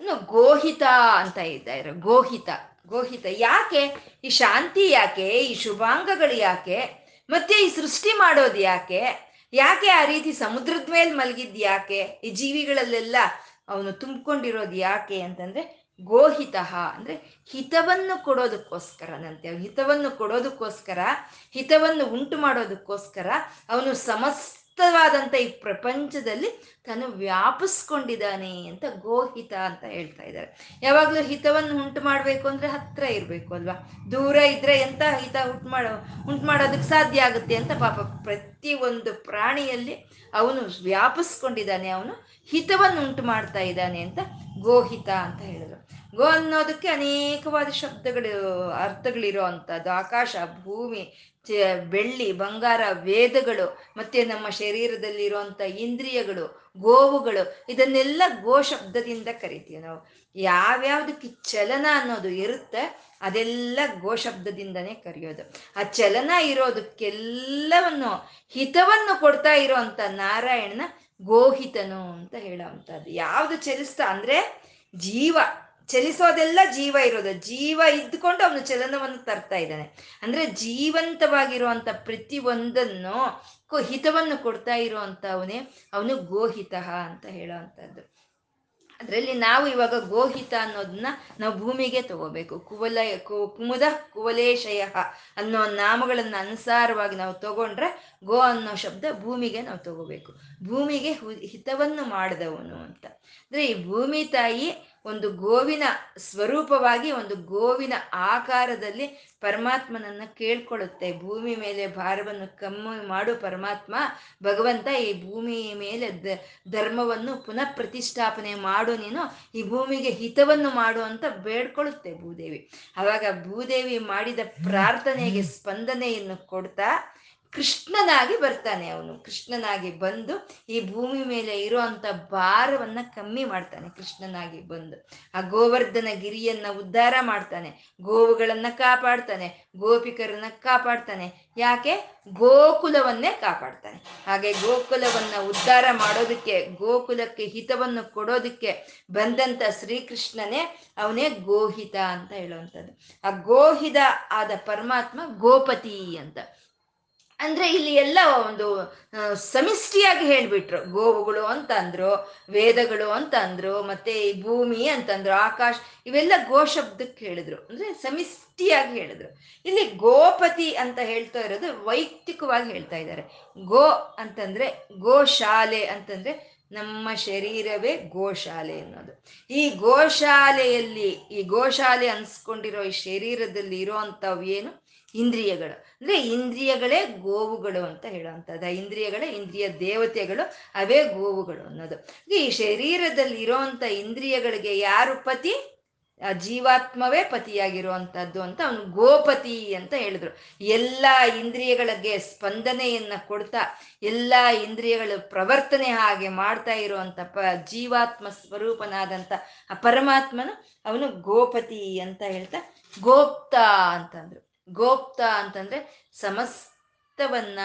ಇನ್ನು ಗೋಹಿತ ಅಂತ ಇದ್ದಾರೆ ಗೋಹಿತ ಗೋಹಿತ ಯಾಕೆ? ಈ ಶಾಂತಿ ಯಾಕೆ? ಈ ಶುಭಾಂಗಗಳು ಯಾಕೆ? ಮತ್ತೆ ಈ ಸೃಷ್ಟಿ ಮಾಡೋದು ಯಾಕೆ? ಯಾಕೆ ಆ ರೀತಿ ಸಮುದ್ರದ ಮೇಲೆ ಮಲಗಿದ್ ಯಾಕೆ? ಈ ಜೀವಿಗಳಲ್ಲೆಲ್ಲ ಅವನು ತುಂಬಿಕೊಂಡಿರೋದು ಯಾಕೆ ಅಂತಂದ್ರೆ ಗೋಹಿತ, ಅಂದ್ರೆ ಹಿತವನ್ನು ಕೊಡೋದಕ್ಕೋಸ್ಕರನಂತೆ. ಅವನು ಹಿತವನ್ನು ಕೊಡೋದಕ್ಕೋಸ್ಕರ, ಹಿತವನ್ನು ಉಂಟು ಮಾಡೋದಕ್ಕೋಸ್ಕರ ಅವನು ಸಮಸ್ತ ಮುಕ್ತವಾದಂಥ ಈ ಪ್ರಪಂಚದಲ್ಲಿ ತಾನು ವ್ಯಾಪಿಸ್ಕೊಂಡಿದ್ದಾನೆ ಅಂತ ಗೋಹಿತ ಅಂತ ಹೇಳ್ತಾ ಇದ್ದಾರೆ. ಯಾವಾಗಲೂ ಹಿತವನ್ನು ಉಂಟು ಮಾಡಬೇಕು ಅಂದ್ರೆ ಹತ್ರ ಇರಬೇಕು ಅಲ್ವಾ? ದೂರ ಇದ್ರೆ ಎಂತ ಹಿತ ಉಂಟು ಮಾಡೋ, ಉಂಟು ಮಾಡೋದಕ್ಕೆ ಸಾಧ್ಯ ಆಗುತ್ತೆ ಅಂತ ಪಾಪ ಪ್ರತಿ ಒಂದು ಪ್ರಾಣಿಯಲ್ಲಿ ಅವನು ವ್ಯಾಪಿಸ್ಕೊಂಡಿದ್ದಾನೆ, ಅವನು ಹಿತವನ್ನು ಉಂಟು ಮಾಡ್ತಾ ಇದ್ದಾನೆ ಅಂತ ಗೋಹಿತ ಅಂತ ಹೇಳಿದ್ರು. ಗೋ ಅನ್ನೋದಕ್ಕೆ ಅನೇಕವಾದ ಶಬ್ದಗಳು, ಅರ್ಥಗಳಿರೋ ಅಂಥದ್ದು. ಆಕಾಶ, ಭೂಮಿ ಬೆಳ್ಳಿ, ಬಂಗಾರ, ವೇದಗಳು, ಮತ್ತೆ ನಮ್ಮ ಶರೀರದಲ್ಲಿ ಇರುವಂತ ಇಂದ್ರಿಯಗಳು, ಗೋವುಗಳು, ಇದನ್ನೆಲ್ಲ ಗೋ ಶಬ್ದದಿಂದ ಕರಿತೀವಿ ನಾವು. ಯಾವ್ಯಾವ್ದಕ್ಕೆ ಚಲನ ಅನ್ನೋದು ಇರುತ್ತೆ, ಅದೆಲ್ಲ ಗೋ ಶಬ್ದದಿಂದನೇ ಕರೆಯೋದು. ಆ ಚಲನ ಇರೋದಕ್ಕೆಲ್ಲವನ್ನು, ಹಿತವನ್ನು ಕೊಡ್ತಾ ಇರೋವಂಥ ನಾರಾಯಣನ ಗೋಹಿತನು ಅಂತ ಹೇಳೋವಂಥದ್ದು ಯಾವುದು ಚಲಿಸ್ತಾ ಅಂದ್ರೆ ಜೀವ. ಚಲಿಸೋದೆಲ್ಲ ಜೀವ ಇರೋದು. ಜೀವ ಇದ್ದುಕೊಂಡು ಅವನು ಚಲನವನ್ನು ತರ್ತಾ ಇದ್ದಾನೆ. ಅಂದ್ರೆ ಜೀವಂತವಾಗಿರುವಂತ ಪ್ರತಿ ಒಂದನ್ನು ಹಿತವನ್ನು ಕೊಡ್ತಾ ಇರುವಂತ ಅವನೇ ಅವನು ಗೋಹಿತ ಅಂತ ಹೇಳೋವಂಥದ್ದು ಅದರಲ್ಲಿ ನಾವು ಇವಾಗ ಗೋಹಿತ ಅನ್ನೋದನ್ನ ನಾವು ಭೂಮಿಗೆ ತಗೋಬೇಕು. ಕುವಲ ಕುಮುದ ಕುವಲೇಶಯ ಅನ್ನೋ ನಾಮಗಳನ್ನ ಅನುಸಾರವಾಗಿ ನಾವು ತಗೊಂಡ್ರೆ ಗೋ ಅನ್ನೋ ಶಬ್ದ ಭೂಮಿಗೆ ನಾವು ತಗೋಬೇಕು. ಭೂಮಿಗೆ ಹಿತವನ್ನು ಮಾಡಿದವನು ಅಂತ. ಅಂದ್ರೆ ಈ ಭೂಮಿ ತಾಯಿ ಒಂದು ಗೋವಿನ ಸ್ವರೂಪವಾಗಿ, ಒಂದು ಗೋವಿನ ಆಕಾರದಲ್ಲಿ ಪರಮಾತ್ಮನನ್ನ ಕೇಳ್ಕೊಳ್ಳುತ್ತೆ. ಭೂಮಿ ಮೇಲೆ ಭಾರವನ್ನು ಕಮ್ಮಿ ಮಾಡು ಪರಮಾತ್ಮ. ಭಗವಂತ ಈ ಭೂಮಿ ಮೇಲೆ ಧರ್ಮವನ್ನು ಪುನಃ ಪ್ರತಿಷ್ಠಾಪನೆ ಮಾಡು ನೀನು. ಈ ಭೂಮಿಗೆ ಹಿತವನ್ನು ಮಾಡು ಅಂತ ಬೇಡ್ಕೊಳ್ಳುತ್ತೆ ಭೂದೇವಿ. ಅವಾಗ ಭೂದೇವಿ ಮಾಡಿದ ಪ್ರಾರ್ಥನೆಗೆ ಸ್ಪಂದನೆಯನ್ನು ಕೊಡ್ತಾ ಕೃಷ್ಣನಾಗಿ ಬರ್ತಾನೆ ಅವನು. ಕೃಷ್ಣನಾಗಿ ಬಂದು ಈ ಭೂಮಿ ಮೇಲೆ ಇರುವಂತ ಭಾರವನ್ನ ಕಮ್ಮಿ ಮಾಡ್ತಾನೆ. ಕೃಷ್ಣನಾಗಿ ಬಂದು ಆ ಗೋವರ್ಧನ ಗಿರಿಯನ್ನ ಉದ್ಧಾರ ಮಾಡ್ತಾನೆ. ಗೋವುಗಳನ್ನ ಕಾಪಾಡ್ತಾನೆ. ಗೋಪಿಕರನ್ನ ಕಾಪಾಡ್ತಾನೆ. ಯಾಕೆ? ಗೋಕುಲವನ್ನೇ ಕಾಪಾಡ್ತಾನೆ. ಹಾಗೆ ಗೋಕುಲವನ್ನ ಉದ್ಧಾರ ಮಾಡೋದಕ್ಕೆ, ಗೋಕುಲಕ್ಕೆ ಹಿತವನ್ನು ಕೊಡೋದಕ್ಕೆ ಬಂದಂತ ಶ್ರೀಕೃಷ್ಣನೇ ಅವನೇ ಗೋಹಿತ ಅಂತ ಹೇಳುವಂಥದ್ದು. ಆ ಗೋಹಿತ ಆದ ಪರಮಾತ್ಮ ಗೋಪತಿ ಅಂತ. ಅಂದ್ರೆ ಇಲ್ಲಿ ಎಲ್ಲ ಒಂದು ಸಮಿಷ್ಟಿಯಾಗಿ ಹೇಳ್ಬಿಟ್ರು. ಗೋವುಗಳು ಅಂತ ಅಂದ್ರು ವೇದಗಳು ಅಂತ ಅಂದ್ರು ಮತ್ತೆ ಈ ಭೂಮಿ ಅಂತಂದ್ರು, ಆಕಾಶ, ಇವೆಲ್ಲ ಗೋ ಶಬ್ದಕ್ಕೆ ಹೇಳಿದ್ರು. ಅಂದ್ರೆ ಸಮಿಷ್ಟಿಯಾಗಿ ಹೇಳಿದ್ರು. ಇಲ್ಲಿ ಗೋಪತಿ ಅಂತ ಹೇಳ್ತಾ ಇರೋದು ವೈಯಕ್ತಿಕವಾಗಿ ಹೇಳ್ತಾ ಇದ್ದಾರೆ. ಗೋ ಅಂತಂದ್ರೆ ಗೋಶಾಲೆ ಅಂತಂದ್ರೆ ನಮ್ಮ ಶರೀರವೇ ಗೋಶಾಲೆ ಅನ್ನೋದು. ಈ ಗೋಶಾಲೆಯಲ್ಲಿ, ಈ ಗೋಶಾಲೆ ಅನ್ಸ್ಕೊಂಡಿರೋ ಈ ಶರೀರದಲ್ಲಿ ಇರೋವಂಥವು ಇಂದ್ರಿಯಗಳು. ಅಂದ್ರೆ ಇಂದ್ರಿಯಗಳೇ ಗೋವುಗಳು ಅಂತ ಹೇಳುವಂಥದ್ದು. ಆ ಇಂದ್ರಿಯಗಳೇ ಇಂದ್ರಿಯ ದೇವತೆಗಳು, ಅವೇ ಗೋವುಗಳು ಅನ್ನೋದು. ಈ ಶರೀರದಲ್ಲಿ ಇರೋಂಥ ಇಂದ್ರಿಯಗಳಿಗೆ ಯಾರು ಪತಿ? ಆ ಜೀವಾತ್ಮವೇ ಪತಿಯಾಗಿರುವಂಥದ್ದು ಅಂತ ಅವನು ಗೋಪತಿ ಅಂತ ಹೇಳಿದ್ರು. ಎಲ್ಲ ಇಂದ್ರಿಯಗಳಿಗೆ ಸ್ಪಂದನೆಯನ್ನ ಕೊಡ್ತಾ, ಎಲ್ಲ ಇಂದ್ರಿಯಗಳು ಪ್ರವರ್ತನೆ ಹಾಗೆ ಮಾಡ್ತಾ ಇರುವಂತ ಪ, ಜೀವಾತ್ಮ ಸ್ವರೂಪನಾದಂಥ ಆ ಪರಮಾತ್ಮನು ಅವನು ಗೋಪತಿ ಅಂತ ಹೇಳ್ತಾ, ಗೋಪ್ತ ಅಂತಂದ್ರು. ಗೋಪ್ತ ಅಂತಂದ್ರೆ ಸಮಸ್ತವನ್ನ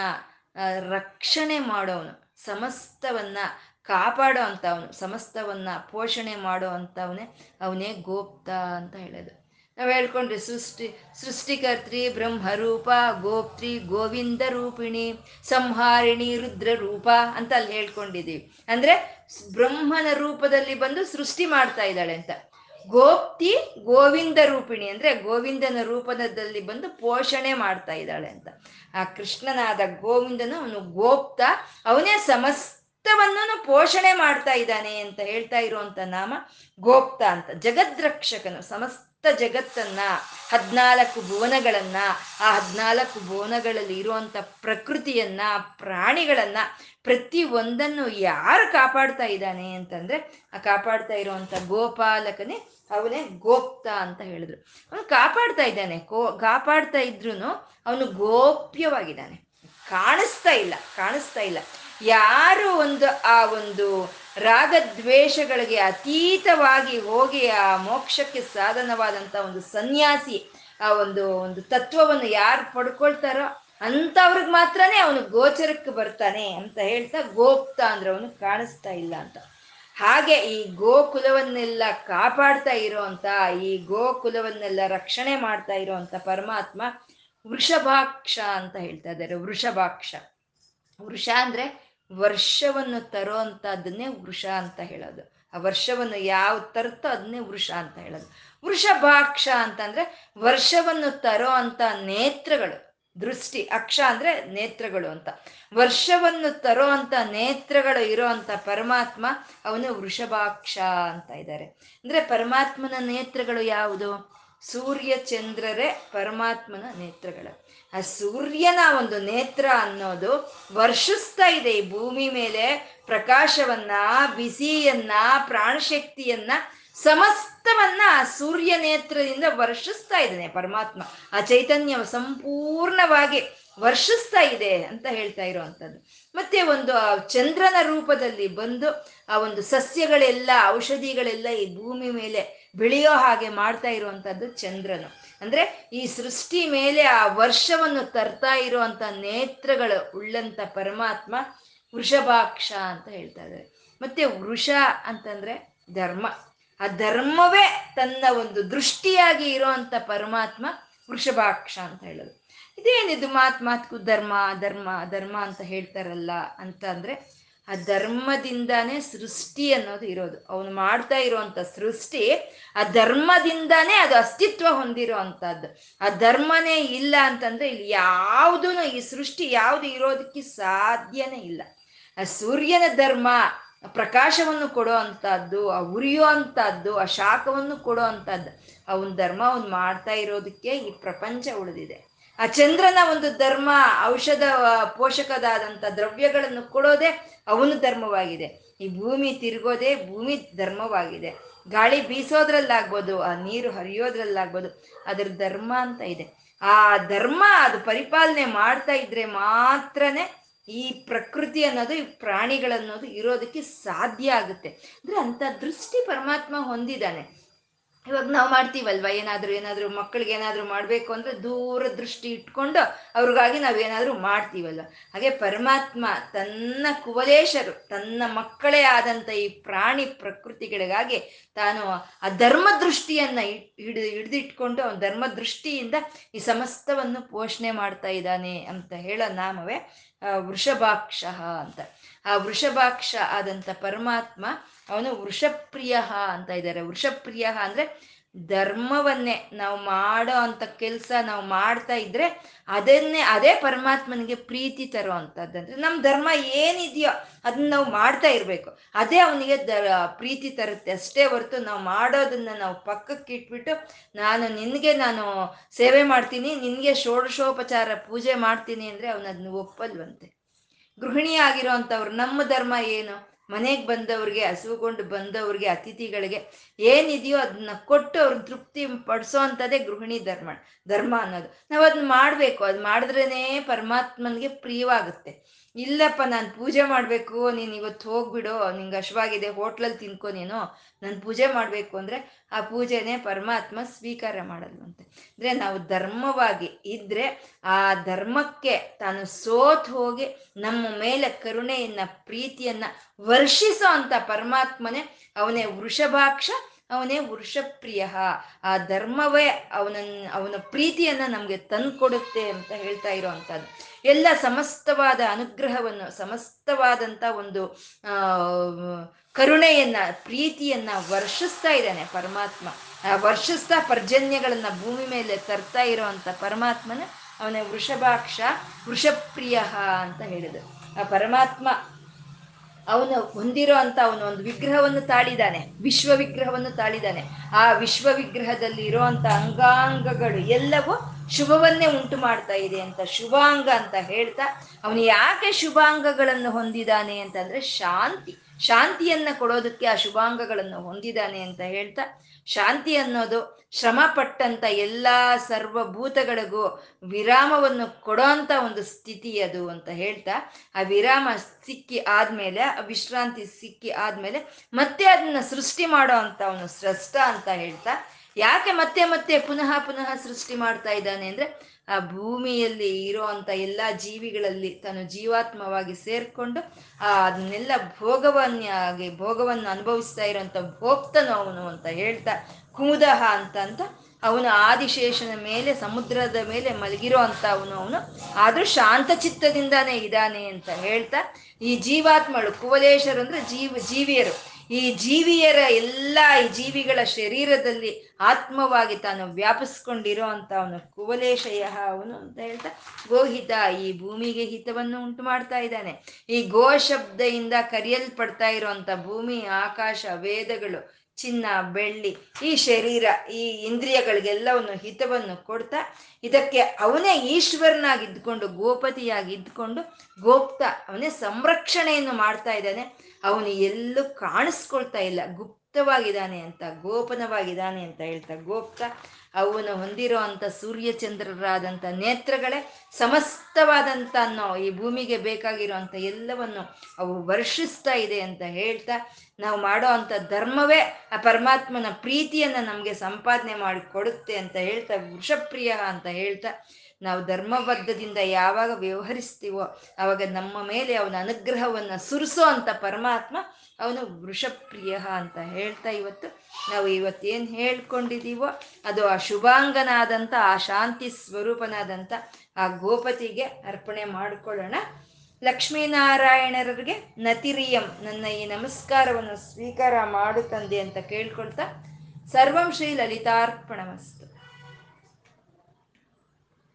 ರಕ್ಷಣೆ ಮಾಡೋವನು. ಸಮಸ್ತವನ್ನ ಕಾಪಾಡೋ ಅಂಥವನು ಸಮಸ್ತವನ್ನ ಪೋಷಣೆ ಮಾಡೋ ಅಂಥವನೇ ಅವನೇ ಗೋಪ್ತ ಅಂತ ಹೇಳೋದು. ನಾವು ಹೇಳ್ಕೊಂಡ್ರಿ ಸೃಷ್ಟಿ, ಸೃಷ್ಟಿಕರ್ತ್ರಿ, ಬ್ರಹ್ಮರೂಪ, ಗೋಪ್ತ್ರಿ, ಗೋವಿಂದ ರೂಪಿಣಿ, ಸಂಹಾರಿಣಿ, ರುದ್ರ ರೂಪ ಅಂತ ಅಲ್ಲಿ ಹೇಳ್ಕೊಂಡಿದ್ದೀವಿ. ಅಂದ್ರೆ ಬ್ರಹ್ಮನ ರೂಪದಲ್ಲಿ ಬಂದು ಸೃಷ್ಟಿ ಮಾಡ್ತಾ ಇದ್ದಾಳೆ ಅಂತ. ಗೋಪ್ತಿ ಗೋವಿಂದ ರೂಪಿಣಿ ಅಂದ್ರೆ ಗೋವಿಂದನ ರೂಪದಲ್ಲಿ ಬಂದು ಪೋಷಣೆ ಮಾಡ್ತಾ ಇದ್ದಾಳೆ ಅಂತ. ಆ ಕೃಷ್ಣನಾದ ಗೋವಿಂದನು ಅವನು ಗೋಪ್ತ, ಅವನೇ ಸಮಸ್ತವನ್ನು ಪೋಷಣೆ ಮಾಡ್ತಾ ಇದ್ದಾನೆ ಅಂತ ಹೇಳ್ತಾ ಇರುವಂತ ನಾಮ ಗೋಪ್ತ ಅಂತ. ಜಗದ್ರಕ್ಷಕನು, ಸಮಸ್ತ ಜಗತ್ತನ್ನ, ಹದ್ನಾಲ್ಕು ಭುವನಗಳನ್ನ, ಆ ಹದ್ನಾಲ್ಕು ಭುವನಗಳಲ್ಲಿ ಇರುವಂತ ಪ್ರಕೃತಿಯನ್ನ, ಪ್ರಾಣಿಗಳನ್ನ ಪ್ರತಿ ಒಂದನ್ನು ಯಾರು ಕಾಪಾಡ್ತಾ ಇದ್ದಾನೆ ಅಂತಂದ್ರೆ, ಆ ಕಾಪಾಡ್ತಾ ಇರುವಂತ ಗೋಪಾಲಕನೇ ಅವನೇ ಗೋಪ್ತ ಅಂತ ಹೇಳಿದ್ರು. ಅವನು ಕಾಪಾಡ್ತಾ ಇದ್ದಾನೆ, ಕೋ, ಕಾಪಾಡ್ತಾ ಇದ್ರು ಅವನು ಗೋಪ್ಯವಾಗಿದ್ದಾನೆ. ಕಾಣಿಸ್ತಾ ಇಲ್ಲ ಕಾಣಿಸ್ತಾ ಇಲ್ಲ. ಯಾರು ಒಂದು, ಆ ಒಂದು ರಾಗದ್ವೇಷಗಳಿಗೆ ಅತೀತವಾಗಿ ಹೋಗಿ ಆ ಮೋಕ್ಷಕ್ಕೆ ಸಾಧನವಾದಂತ ಒಂದು ಸನ್ಯಾಸಿ, ಆ ಒಂದು ಒಂದು ತತ್ವವನ್ನು ಯಾರು ಪಡ್ಕೊಳ್ತಾರೋ ಅಂತವ್ರಿಗೆ ಮಾತ್ರನೇ ಅವನು ಗೋಚರಕ್ಕೆ ಬರ್ತಾನೆ ಅಂತ ಹೇಳ್ತಾ ಗೋಪ್ತ ಅಂದ್ರೆ ಅವನು ಕಾಣಿಸ್ತಾ ಇಲ್ಲ ಅಂತ. ಹಾಗೆ ಈ ಗೋಕುಲವನ್ನೆಲ್ಲ ಕಾಪಾಡ್ತಾ ಇರೋಂತ ಈ ಗೋಕುಲವನ್ನೆಲ್ಲ ರಕ್ಷಣೆ ಮಾಡ್ತಾ ಇರೋಂತ ಪರಮಾತ್ಮ ವೃಷಭಾಕ್ಷ ಅಂತ ಹೇಳ್ತಾ ಇದ್ದಾರೆ. ವೃಷಭಾಕ್ಷ. ವೃಷ ಅಂದ್ರೆ ವರ್ಷವನ್ನು ತರೋ ಅಂತದನ್ನೇ ವೃಷ ಅಂತ ಹೇಳೋದು. ಆ ವರ್ಷವನ್ನು ಯಾವ ತರುತ್ತೋ ಅದನ್ನೇ ವೃಷ ಅಂತ ಹೇಳೋದು. ವೃಷಭಾಕ್ಷ ಅಂತಂದ್ರೆ ವರ್ಷವನ್ನು ತರೋ ಅಂತ ನೇತ್ರಗಳು. ದೃಷ್ಟಿ, ಅಕ್ಷ ಅಂದ್ರೆ ನೇತ್ರಗಳು ಅಂತ. ವರ್ಷವನ್ನು ತರೋ ಅಂತ ನೇತ್ರಗಳು ಇರೋ ಅಂತ ಪರಮಾತ್ಮ ಅವನು ವೃಷಭಾಕ್ಷ ಅಂತ ಇದ್ದಾರೆ. ಅಂದ್ರೆ ಪರಮಾತ್ಮನ ನೇತ್ರಗಳು ಯಾವುದು? ಸೂರ್ಯ ಚಂದ್ರರೇ ಪರಮಾತ್ಮನ ನೇತ್ರಗಳು. ಆ ಸೂರ್ಯನ ಒಂದು ನೇತ್ರ ಅನ್ನೋದು ವರ್ಷಿಸ್ತಾ ಇದೆ. ಈ ಭೂಮಿ ಮೇಲೆ ಪ್ರಕಾಶವನ್ನ, ಬಿಸಿಯನ್ನ, ಪ್ರಾಣಶಕ್ತಿಯನ್ನ ಸಮಸ್ತವನ್ನ ಸೂರ್ಯ ನೇತ್ರದಿಂದ ವರ್ಷಿಸ್ತಾ ಇದ್ದಾನೆ ಪರಮಾತ್ಮ. ಆ ಚೈತನ್ಯ ಸಂಪೂರ್ಣವಾಗಿ ವರ್ಷಿಸ್ತಾ ಇದೆ ಅಂತ ಹೇಳ್ತಾ ಇರುವಂಥದ್ದು. ಮತ್ತೆ ಒಂದು ಚಂದ್ರನ ರೂಪದಲ್ಲಿ ಬಂದು ಆ ಒಂದು ಸಸ್ಯಗಳೆಲ್ಲ, ಔಷಧಿಗಳೆಲ್ಲ ಈ ಭೂಮಿ ಮೇಲೆ ಬೆಳೆಯೋ ಹಾಗೆ ಮಾಡ್ತಾ ಇರುವಂಥದ್ದು ಚಂದ್ರನು. ಅಂದ್ರೆ ಈ ಸೃಷ್ಟಿ ಮೇಲೆ ಆ ವರ್ಷವನ್ನು ತರ್ತಾ ಇರುವಂತ ನೇತ್ರಗಳು ಉಳ್ಳಂತ ಪರಮಾತ್ಮ ವೃಷಭಾಕ್ಷ ಅಂತ ಹೇಳ್ತಾ ಇದ್ದಾರೆ. ಮತ್ತೆ ವೃಷ ಅಂತಂದ್ರೆ ಧರ್ಮ. ಆ ಧರ್ಮವೇ ತನ್ನ ಒಂದು ದೃಷ್ಟಿಯಾಗಿ ಇರುವಂತ ಪರಮಾತ್ಮ ವೃಷಭಾಕ್ಷ ಅಂತ ಹೇಳೋದು. ಇದೇನಿದು ಮಾತ್ ಮಾತ್ಕು ಧರ್ಮ ಧರ್ಮ ಧರ್ಮ ಅಂತ ಹೇಳ್ತಾರಲ್ಲ ಅಂತ ಅಂದ್ರೆ ಆ ಧರ್ಮದಿಂದಾನೇ ಸೃಷ್ಟಿ ಅನ್ನೋದು ಇರೋದು. ಅವನು ಮಾಡ್ತಾ ಇರುವಂತ ಸೃಷ್ಟಿ ಆ ಧರ್ಮದಿಂದಾನೇ ಅದು ಅಸ್ತಿತ್ವ ಹೊಂದಿರೋ ಅಂತದ್ದು ಆ ಧರ್ಮನೇ ಇಲ್ಲ ಅಂತಂದ್ರೆ ಇಲ್ಲಿ ಯಾವುದೂ ಈ ಸೃಷ್ಟಿ ಯಾವುದು ಇರೋದಕ್ಕೆ ಸಾಧ್ಯನೇ ಇಲ್ಲ. ಆ ಸೂರ್ಯನ ಧರ್ಮ ಪ್ರಕಾಶವನ್ನು ಕೊಡೋ ಅಂಥದ್ದು ಆ ಉರಿಯೋ ಅಂಥದ್ದು ಆ ಶಾಖವನ್ನು ಕೊಡೋ ಅಂಥದ್ದು ಅವನ ಧರ್ಮ ಅವನು ಮಾಡ್ತಾ ಇರೋದಕ್ಕೆ ಈ ಪ್ರಪಂಚ ಉಳಿದಿದೆ. ಆ ಚಂದ್ರನ ಒಂದು ಧರ್ಮ, ಔಷಧ ಪೋಷಕದಾದಂಥ ದ್ರವ್ಯಗಳನ್ನು ಕೊಡೋದೇ ಅವನು ಧರ್ಮವಾಗಿದೆ. ಈ ಭೂಮಿ ತಿರುಗೋದೇ ಭೂಮಿ ಧರ್ಮವಾಗಿದೆ. ಗಾಳಿ ಬೀಸೋದ್ರಲ್ಲಾಗ್ಬೋದು, ಆ ನೀರು ಹರಿಯೋದ್ರಲ್ಲಾಗ್ಬೋದು, ಅದ್ರ ಧರ್ಮ ಅಂತ ಇದೆ. ಆ ಧರ್ಮ ಅದು ಪರಿಪಾಲನೆ ಮಾಡ್ತಾ ಇದ್ರೆ ಮಾತ್ರನೇ ಈ ಪ್ರಕೃತಿ ಅನ್ನೋದು, ಈ ಪ್ರಾಣಿಗಳನ್ನೋದು ಇರೋದಕ್ಕೆ ಸಾಧ್ಯ ಆಗುತ್ತೆ. ಅಂದ್ರೆ ಅಂತ ದೃಷ್ಟಿ ಪರಮಾತ್ಮ ಹೊಂದಿದ್ದಾನೆ. ಇವಾಗ ನಾವು ಮಾಡ್ತೀವಲ್ವ? ಏನಾದರೂ ಏನಾದರೂ ಮಕ್ಕಳಿಗೆ ಏನಾದರೂ ಮಾಡಬೇಕು ಅಂದರೆ ದೂರ ದೃಷ್ಟಿ ಇಟ್ಕೊಂಡು ಅವ್ರಿಗಾಗಿ ನಾವು ಏನಾದರೂ ಮಾಡ್ತೀವಲ್ವ? ಹಾಗೆ ಪರಮಾತ್ಮ ತನ್ನ ಕುವಲೇಶರು, ತನ್ನ ಮಕ್ಕಳೇ ಆದಂಥ ಈ ಪ್ರಾಣಿ ಪ್ರಕೃತಿಗಳಿಗಾಗಿ ತಾನು ಆ ಧರ್ಮ ದೃಷ್ಟಿಯನ್ನ ಹಿಡಿದು ಹಿಡಿದಿಟ್ಕೊಂಡು ಅವನ ಧರ್ಮ ದೃಷ್ಟಿಯಿಂದ ಈ ಸಮಸ್ತವನ್ನು ಪೋಷಣೆ ಮಾಡ್ತಾ ಇದ್ದಾನೆ ಅಂತ ಹೇಳೋ ನಾಮವೇ ವೃಷಭಾಕ್ಷ ಅಂತ. ಆ ವೃಷಭಾಕ್ಷ ಆದಂಥ ಪರಮಾತ್ಮ ಅವನು ವೃಷಪ್ರಿಯ ಅಂತ ಇದ್ದಾರೆ. ವೃಷಪ್ರಿಯ ಅಂದ್ರೆ ಧರ್ಮವನ್ನೇ ನಾವು ಮಾಡೋ ಅಂತ ಕೆಲಸ ನಾವು ಮಾಡ್ತಾ ಇದ್ರೆ ಅದನ್ನೇ ಅದೇ ಪರಮಾತ್ಮನಿಗೆ ಪ್ರೀತಿ ತರೋ ಅಂತದ್ದಂದ್ರೆ ನಮ್ಮ ಧರ್ಮ ಏನಿದೆಯೋ ಅದನ್ನ ನಾವು ಮಾಡ್ತಾ ಇರಬೇಕು. ಅದೇ ಅವನಿಗೆ ದ, ಪ್ರೀತಿ ತರುತ್ತೆ ಅಷ್ಟೇ ಹೊರತು ನಾವು ಮಾಡೋದನ್ನ ನಾವು ಪಕ್ಕಕ್ಕೆ ಇಟ್ಬಿಟ್ಟು ನಾನು ನಿನಗೆ ನಾನು ಸೇವೆ ಮಾಡ್ತೀನಿ, ನಿನಗೆ ಷೋಡಶೋಪಚಾರ ಪೂಜೆ ಮಾಡ್ತೀನಿ ಅಂದರೆ ಅವನದನ್ನ ಒಪ್ಪಲ್ವಂತೆ. ಗೃಹಿಣಿ ಆಗಿರೋ ಅಂಥವ್ರು ನಮ್ಮ ಧರ್ಮ ಏನು? ಮನೆಗೆ ಬಂದವ್ರಿಗೆ, ಹಸುಗೊಂಡು ಬಂದವ್ರಿಗೆ, ಅತಿಥಿಗಳಿಗೆ ಏನಿದೆಯೋ ಅದನ್ನ ಕೊಟ್ಟು ಅವ್ರನ್ನ ತೃಪ್ತಿ ಪಡಿಸೋ ಅಂಥದ್ದೇ ಗೃಹಿಣಿ ಧರ್ಮ ಧರ್ಮ ಅನ್ನೋದು. ನಾವು ಅದನ್ನ ಮಾಡಬೇಕು. ಅದು ಮಾಡಿದ್ರೇ ಪರಮಾತ್ಮನಿಗೆ ಪ್ರಿಯವಾಗುತ್ತೆ. ಇಲ್ಲಪ್ಪ, ನಾನು ಪೂಜೆ ಮಾಡಬೇಕು, ನೀನು ಇವತ್ತು ಹೋಗ್ಬಿಡು, ನಿಂಗೆ ಹಶ್ವಾಗಿದೆ ಹೋಟ್ಲಲ್ಲಿ ತಿನ್ಕೊ ನೀನು, ನಾನು ಪೂಜೆ ಮಾಡಬೇಕು ಅಂದರೆ ಆ ಪೂಜೆನೇ ಪರಮಾತ್ಮ ಸ್ವೀಕಾರ ಮಾಡಲ್ವಂತೆ. ಅಂದರೆ ನಾವು ಧರ್ಮವಾಗಿ ಇದ್ದರೆ ಆ ಧರ್ಮಕ್ಕೆ ತಾನು ಸೋತ್ ಹೋಗಿ ನಮ್ಮ ಮೇಲೆ ಕರುಣೆಯನ್ನ, ಪ್ರೀತಿಯನ್ನ ವರ್ಷಿಸೋ ಅಂತ ಪರಮಾತ್ಮನೇ ಅವನೇ ವೃಷಭಾಕ್ಷ, ಅವನೇ ವೃಷಪ್ರಿಯ. ಆ ಧರ್ಮವೇ ಅವನನ್ನ, ಅವನ ಪ್ರೀತಿಯನ್ನ ನಮಗೆ ತಂದ್ಕೊಡುತ್ತೆ ಅಂತ ಹೇಳ್ತಾ ಇರೋ ಅಂಥದ್ದು. ಎಲ್ಲ ಸಮಸ್ತವಾದ ಅನುಗ್ರಹವನ್ನು ಸಮಸ್ತವಾದಂಥ ಒಂದು ಕರುಣೆಯನ್ನ, ಪ್ರೀತಿಯನ್ನ ವರ್ಷಿಸ್ತಾ ಇದ್ದಾನೆ ಪರಮಾತ್ಮ. ಆ ವರ್ಷಿಸ್ತಾ ಪರ್ಜನ್ಯಗಳನ್ನ ಭೂಮಿ ಮೇಲೆ ತರ್ತಾ ಇರೋವಂಥ ಪರಮಾತ್ಮನ ಅವನ ವೃಷಭಾಕ್ಷ, ವೃಷಪ್ರಿಯ ಅಂತ ಹೇಳಿದ್ರು ಆ ಪರಮಾತ್ಮ ಅವನು ಹೊಂದಿರೋ ಅಂತ ಅವನು ಒಂದು ವಿಗ್ರಹವನ್ನು ತಾಳಿದಾನೆ ವಿಶ್ವ ವಿಗ್ರಹವನ್ನು ತಾಳಿದಾನೆ ಆ ವಿಶ್ವ ವಿಗ್ರಹದಲ್ಲಿ ಇರುವಂತ ಅಂಗಾಂಗಗಳು ಎಲ್ಲವೂ ಶುಭವನ್ನೇ ಉಂಟು ಮಾಡ್ತಾ ಇದೆ ಅಂತ ಶುಭಾಂಗ ಅಂತ ಹೇಳ್ತಾ, ಅವನು ಯಾಕೆ ಶುಭಾಂಗಗಳನ್ನು ಹೊಂದಿದಾನೆ ಅಂತಂದ್ರೆ ಶಾಂತಿ. ಶಾಂತಿಯನ್ನ ಕೊಡೋದಕ್ಕೆ ಆ ಶುಭಾಂಗಗಳನ್ನು ಹೊಂದಿದಾನೆ ಅಂತ ಹೇಳ್ತಾ, ಶಾಂತಿ ಅನ್ನೋದು ಶ್ರಮ ಪಟ್ಟಂತ ಎಲ್ಲ ಸರ್ವಭೂತಗಳಿಗೂ ವಿರಾಮವನ್ನು ಕೊಡೋಂಥ ಒಂದು ಸ್ಥಿತಿ ಅದು ಅಂತ ಹೇಳ್ತಾ, ಆ ವಿರಾಮ ಸಿಕ್ಕಿ ಆದ್ಮೇಲೆ, ಆ ವಿಶ್ರಾಂತಿ ಸಿಕ್ಕಿ ಆದ್ಮೇಲೆ ಮತ್ತೆ ಅದನ್ನ ಸೃಷ್ಟಿ ಮಾಡೋ ಅಂತ ಅವನು ಅಂತ ಹೇಳ್ತಾ ಯಾಕೆ ಮತ್ತೆ ಮತ್ತೆ ಪುನಃ ಪುನಃ ಸೃಷ್ಟಿ ಮಾಡ್ತಾ ಇದ್ದಾನೆ ಅಂದ್ರೆ ಆ ಭೂಮಿಯಲ್ಲಿ ಇರೋ ಅಂತ ಎಲ್ಲ ಜೀವಿಗಳಲ್ಲಿ ತಾನು ಜೀವಾತ್ಮವಾಗಿ ಸೇರ್ಕೊಂಡು ಆ ಅದನ್ನೆಲ್ಲ ಭೋಗವನ್ನಾಗಿ ಭೋಗವನ್ನು ಅನುಭವಿಸ್ತಾ ಇರೋಂಥ ಭೋಕ್ತನು ಅವನು ಅಂತ ಹೇಳ್ತಾ ಕುಮುದಹ ಅಂತ ಅಂತ ಅವನು ಆದಿಶೇಷನ ಮೇಲೆ ಸಮುದ್ರದ ಮೇಲೆ ಮಲಗಿರೋ ಅಂತ ಅವನು ಅವನು ಆದ್ರೂ ಶಾಂತ ಚಿತ್ತದಿಂದಾನೇ ಇದ್ದಾನೆ ಅಂತ ಹೇಳ್ತಾ ಈ ಜೀವಾತ್ಮಳು ಕುವಲೇಶರು ಅಂದ್ರೆ ಜೀವ ಜೀವಿಯರು. ಈ ಜೀವಿಯರ ಎಲ್ಲ ಈ ಜೀವಿಗಳ ಶರೀರದಲ್ಲಿ ಆತ್ಮವಾಗಿ ತಾನು ವ್ಯಾಪಿಸ್ಕೊಂಡಿರೋ ಅಂತ ಅವನು ಕುವಲೇಶಯ ಅವನು ಅಂತ ಹೇಳ್ತಾ ಗೋಹಿತ ಈ ಭೂಮಿಗೆ ಹಿತವನ್ನು ಉಂಟು ಮಾಡ್ತಾ ಇದ್ದಾನೆ. ಈ ಗೋ ಶಬ್ದದಿಂದ ಕರೆಯಲ್ಪಡ್ತಾ ಇರುವಂತ ಭೂಮಿ, ಆಕಾಶ, ವೇದಗಳು, ಚಿನ್ನ, ಬೆಳ್ಳಿ, ಈ ಶರೀರ, ಈ ಇಂದ್ರಿಯಗಳಿಗೆಲ್ಲವನ್ನು ಹಿತವನ್ನು ಕೊಡ್ತಾ ಇದಕ್ಕೆ ಅವನೇ ಈಶ್ವರನಾಗಿ ಇದ್ಕೊಂಡು ಗೋಪತಿಯಾಗಿ ಇದ್ಕೊಂಡು ಗೋಪ್ತ ಅವನೇ ಸಂರಕ್ಷಣೆಯನ್ನು ಮಾಡ್ತಾ ಇದ್ದಾನೆ. ಅವನು ಎಲ್ಲೂ ಕಾಣಿಸ್ಕೊಳ್ತಾ ಇಲ್ಲ. ಗುಪ್ತವಾಗಿದ್ದಾನೆ ಅಂತ, ಗೋಪನವಾಗಿದ್ದಾನೆ ಅಂತ ಹೇಳ್ತಾ ಗೋಪ್ತ, ಅವನು ಹೊಂದಿರೋ ಅಂತ ಸೂರ್ಯಚಂದ್ರರಾದಂಥ ನೇತ್ರಗಳೇ ಸಮಸ್ತವಾದಂಥ ಅನ್ನೋ ಈ ಭೂಮಿಗೆ ಬೇಕಾಗಿರೋ ಎಲ್ಲವನ್ನು ಅವು ವರ್ಷಿಸ್ತಾ ಇದೆ ಅಂತ ಹೇಳ್ತಾ, ನಾವು ಮಾಡೋ ಅಂಥ ಧರ್ಮವೇ ಆ ಪರಮಾತ್ಮನ ಪ್ರೀತಿಯನ್ನು ನಮಗೆ ಸಂಪಾದನೆ ಮಾಡಿ ಕೊಡುತ್ತೆ ಅಂತ ಹೇಳ್ತಾ, ವೃಷಪ್ರಿಯ ಅಂತ ಹೇಳ್ತಾ ನಾವು ಧರ್ಮಬದ್ಧದಿಂದ ಯಾವಾಗ ವ್ಯವಹರಿಸ್ತೀವೋ ಆವಾಗ ನಮ್ಮ ಮೇಲೆ ಅವನ ಅನುಗ್ರಹವನ್ನು ಸುರಿಸೋ ಅಂತ ಪರಮಾತ್ಮ ಅವನು ವೃಷಪ್ರಿಯ ಅಂತ ಹೇಳ್ತಾ ಇವತ್ತು. ನಾವು ಇವತ್ತೇನು ಹೇಳ್ಕೊಂಡಿದ್ದೀವೋ ಅದು ಆ ಶುಭಾಂಗನಾದಂಥ ಆ ಶಾಂತಿ ಸ್ವರೂಪನಾದಂಥ ಆ ಗೋಪತಿಗೆ ಅರ್ಪಣೆ ಮಾಡಿಕೊಳ್ಳೋಣ. ಲಕ್ಷ್ಮೀನಾರಾಯಣರಿಗೆ ನತಿರಿಯಂ ನನ್ನ ಈ ನಮಸ್ಕಾರವನ್ನು ಸ್ವೀಕಾರ ಮಾಡು ತಂದೆ ಅಂತ ಕೇಳ್ಕೊಳ್ತಾ, ಸರ್ವಂ ಶ್ರೀ ಲಲಿತಾರ್ಪಣಮಸ್ತು